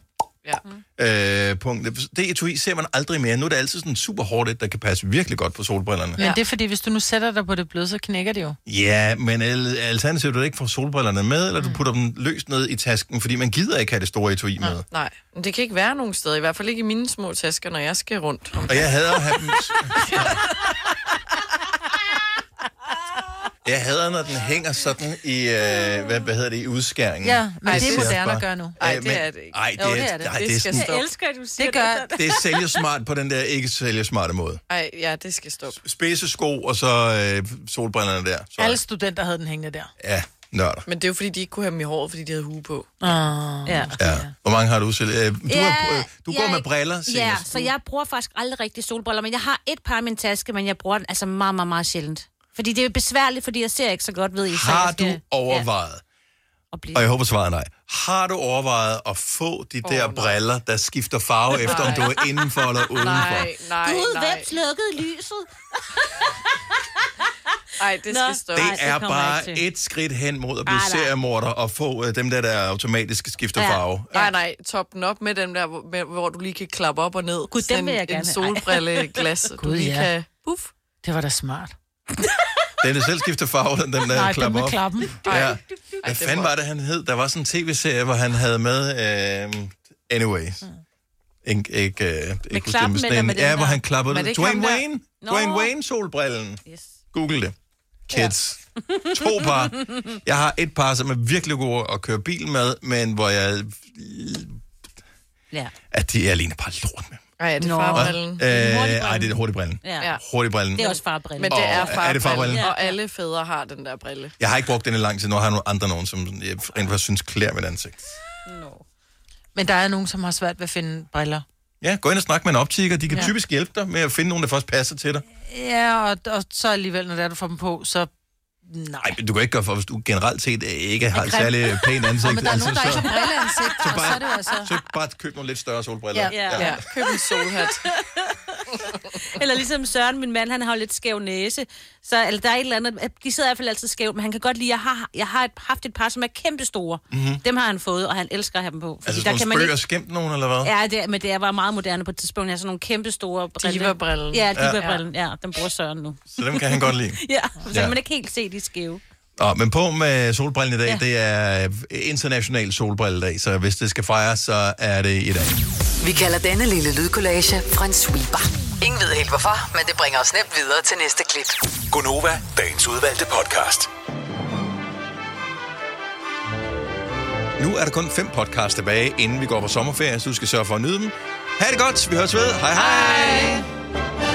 Ja. øh, punkt. Det, etui ser man aldrig mere. Nu er det altid sådan super hårdt, et, der kan passe virkelig godt på solbrillerne. Men det er fordi, hvis du nu sætter dig på det bløde, så knækker det jo. Ja, men al- alternativt er det ikke får solbrillerne med, eller du putter dem løst ned i tasken, fordi man gider ikke have det store etui med. Nej, men det kan ikke være nogen steder. I hvert fald ikke i mine små tasker, når jeg skal rundt. Og jeg hader at have dem... Jeg hader, når den hænger sådan i, øh, hvad, hvad hedder det, i udskæringen. Ja, men Ej, det er moderne at gøre nu. Ej, Ej, det er det ikke. Ej, det, Jo, er, det er det. Ej, Det det, er skal sådan, stoppe. Jeg elsker, at du siger Det gør det. det er sælger smart på den der ikke sælger smarte måde. Ej, ja, det skal stoppe. Spidse sko, og så øh, solbrillerne der. Så, Alle studenter havde den hængende der. ja, nørder. Men det er jo fordi, de ikke kunne have dem i håret, fordi de havde hue på. Uh. Ja. Ja. Hvor mange har du selv? Øh, du Ja, har, øh, du går med briller, Signe. Ja, så jeg bruger faktisk aldrig rigtig solbriller, men jeg har et par i min taske, men jeg bruger den altså meget, meget, meget sjældent. Fordi det er besværligt, fordi jeg ser ikke så godt, ved I. Har jeg skal, du overvejet, at blive... og jeg håber svaret er nej, har du overvejet at få de der nej. briller, der skifter farve efter, om du er indenfor eller udenfor? Nej, nej, Gud, nej. hvem slukkede lyset? Ej, det skal stoppe. Det Nej, det er jeg bare et skridt hen mod at blive Ej, nej. seriemorder og få øh, dem der, der automatisk skifter Ja. farve. Nej, nej, top den op med dem der, hvor, med, hvor du lige kan klappe op og ned. Gud, dem vil jeg en, gerne En solbrilleglas, du lige ja. kan... Puff. Det var da smart. Den der selv skifter farve, den, den der Nej, den klapper med op. klappen. Ja. Hvad fanden var det, han hed? Der var sådan en tv-serie, hvor han havde med... Øh, anyways. Ikke, ikke, øh, ikke det, klappen, eller en- med den Ja, hvor han klappede det. er Dwayne Wayne. Nå. Dwayne Wayne solbrillen. Yes. Google det. Kids. To par. Jeg har et par, som er virkelig gode at køre bil med, men hvor jeg... Ja. at de er alene bare lort med. Ej, er det Nå. farbrillen? Øh, ej, det er hurtigbrillen. Ja. Hurtigbrillen. Det er også farbrillen. Men det er Og- er farbrillen, det farbrillen? og alle fædre har den der brille. Jeg har ikke brugt den i lang tid. Nu har jeg nogle andre nogen, som jeg rent faktisk synes klæder mit ansigt. Men der er nogen, som har svært ved at finde briller. Ja, gå ind og snak med en optiker. De kan Ja. ja. typisk hjælpe dig med at finde nogen, der først passer til dig. Ja, og, og så alligevel, når det er, du får dem på, så... Nej. Men du kan ikke gøre for, hvis du generelt set ikke har et særlig pænt ansigt. Nå, men der er nogen, der så, ikke har brilleansigt, så, og så er det bare, altså... så bare køb nogle lidt større solbriller. Ja. Ja, køb en solhat. Eller ligesom Søren, min mand, han har jo lidt skæv næse. Så eller der er et eller andet, de sidder i hvert fald altid skævt, men han kan godt lide, jeg har, jeg har et, haft et par, som er kæmpe store. Mhm. Dem har han fået, og han elsker at have dem på. Altså sådan nogle spøg og skæmt nogen, eller hvad? Ja, det, men det er- var meget moderne på et tidspunkt. Jeg har sådan nogle kæmpe store briller. Diva-brillen. Ja, Ja. diva-brillen. Ja. den bruger Søren nu. Så dem kan han godt lide. Ja, så Ja. kan man ikke helt se de skæve. Nå, men på med solbrillen i dag, Ja. det er international solbrilledag, så hvis det skal fejres, så er det i dag. Vi kalder denne lille lydkollage en sweeper. Ingen ved helt hvorfor, men det bringer os nemt videre til næste klip. Gonova, dagens udvalgte podcast. Nu er der kun fem podcasts tilbage, inden vi går på sommerferie, så du skal sørge for at nyde dem. Ha' det godt, vi høres ved. Hej hej! hej.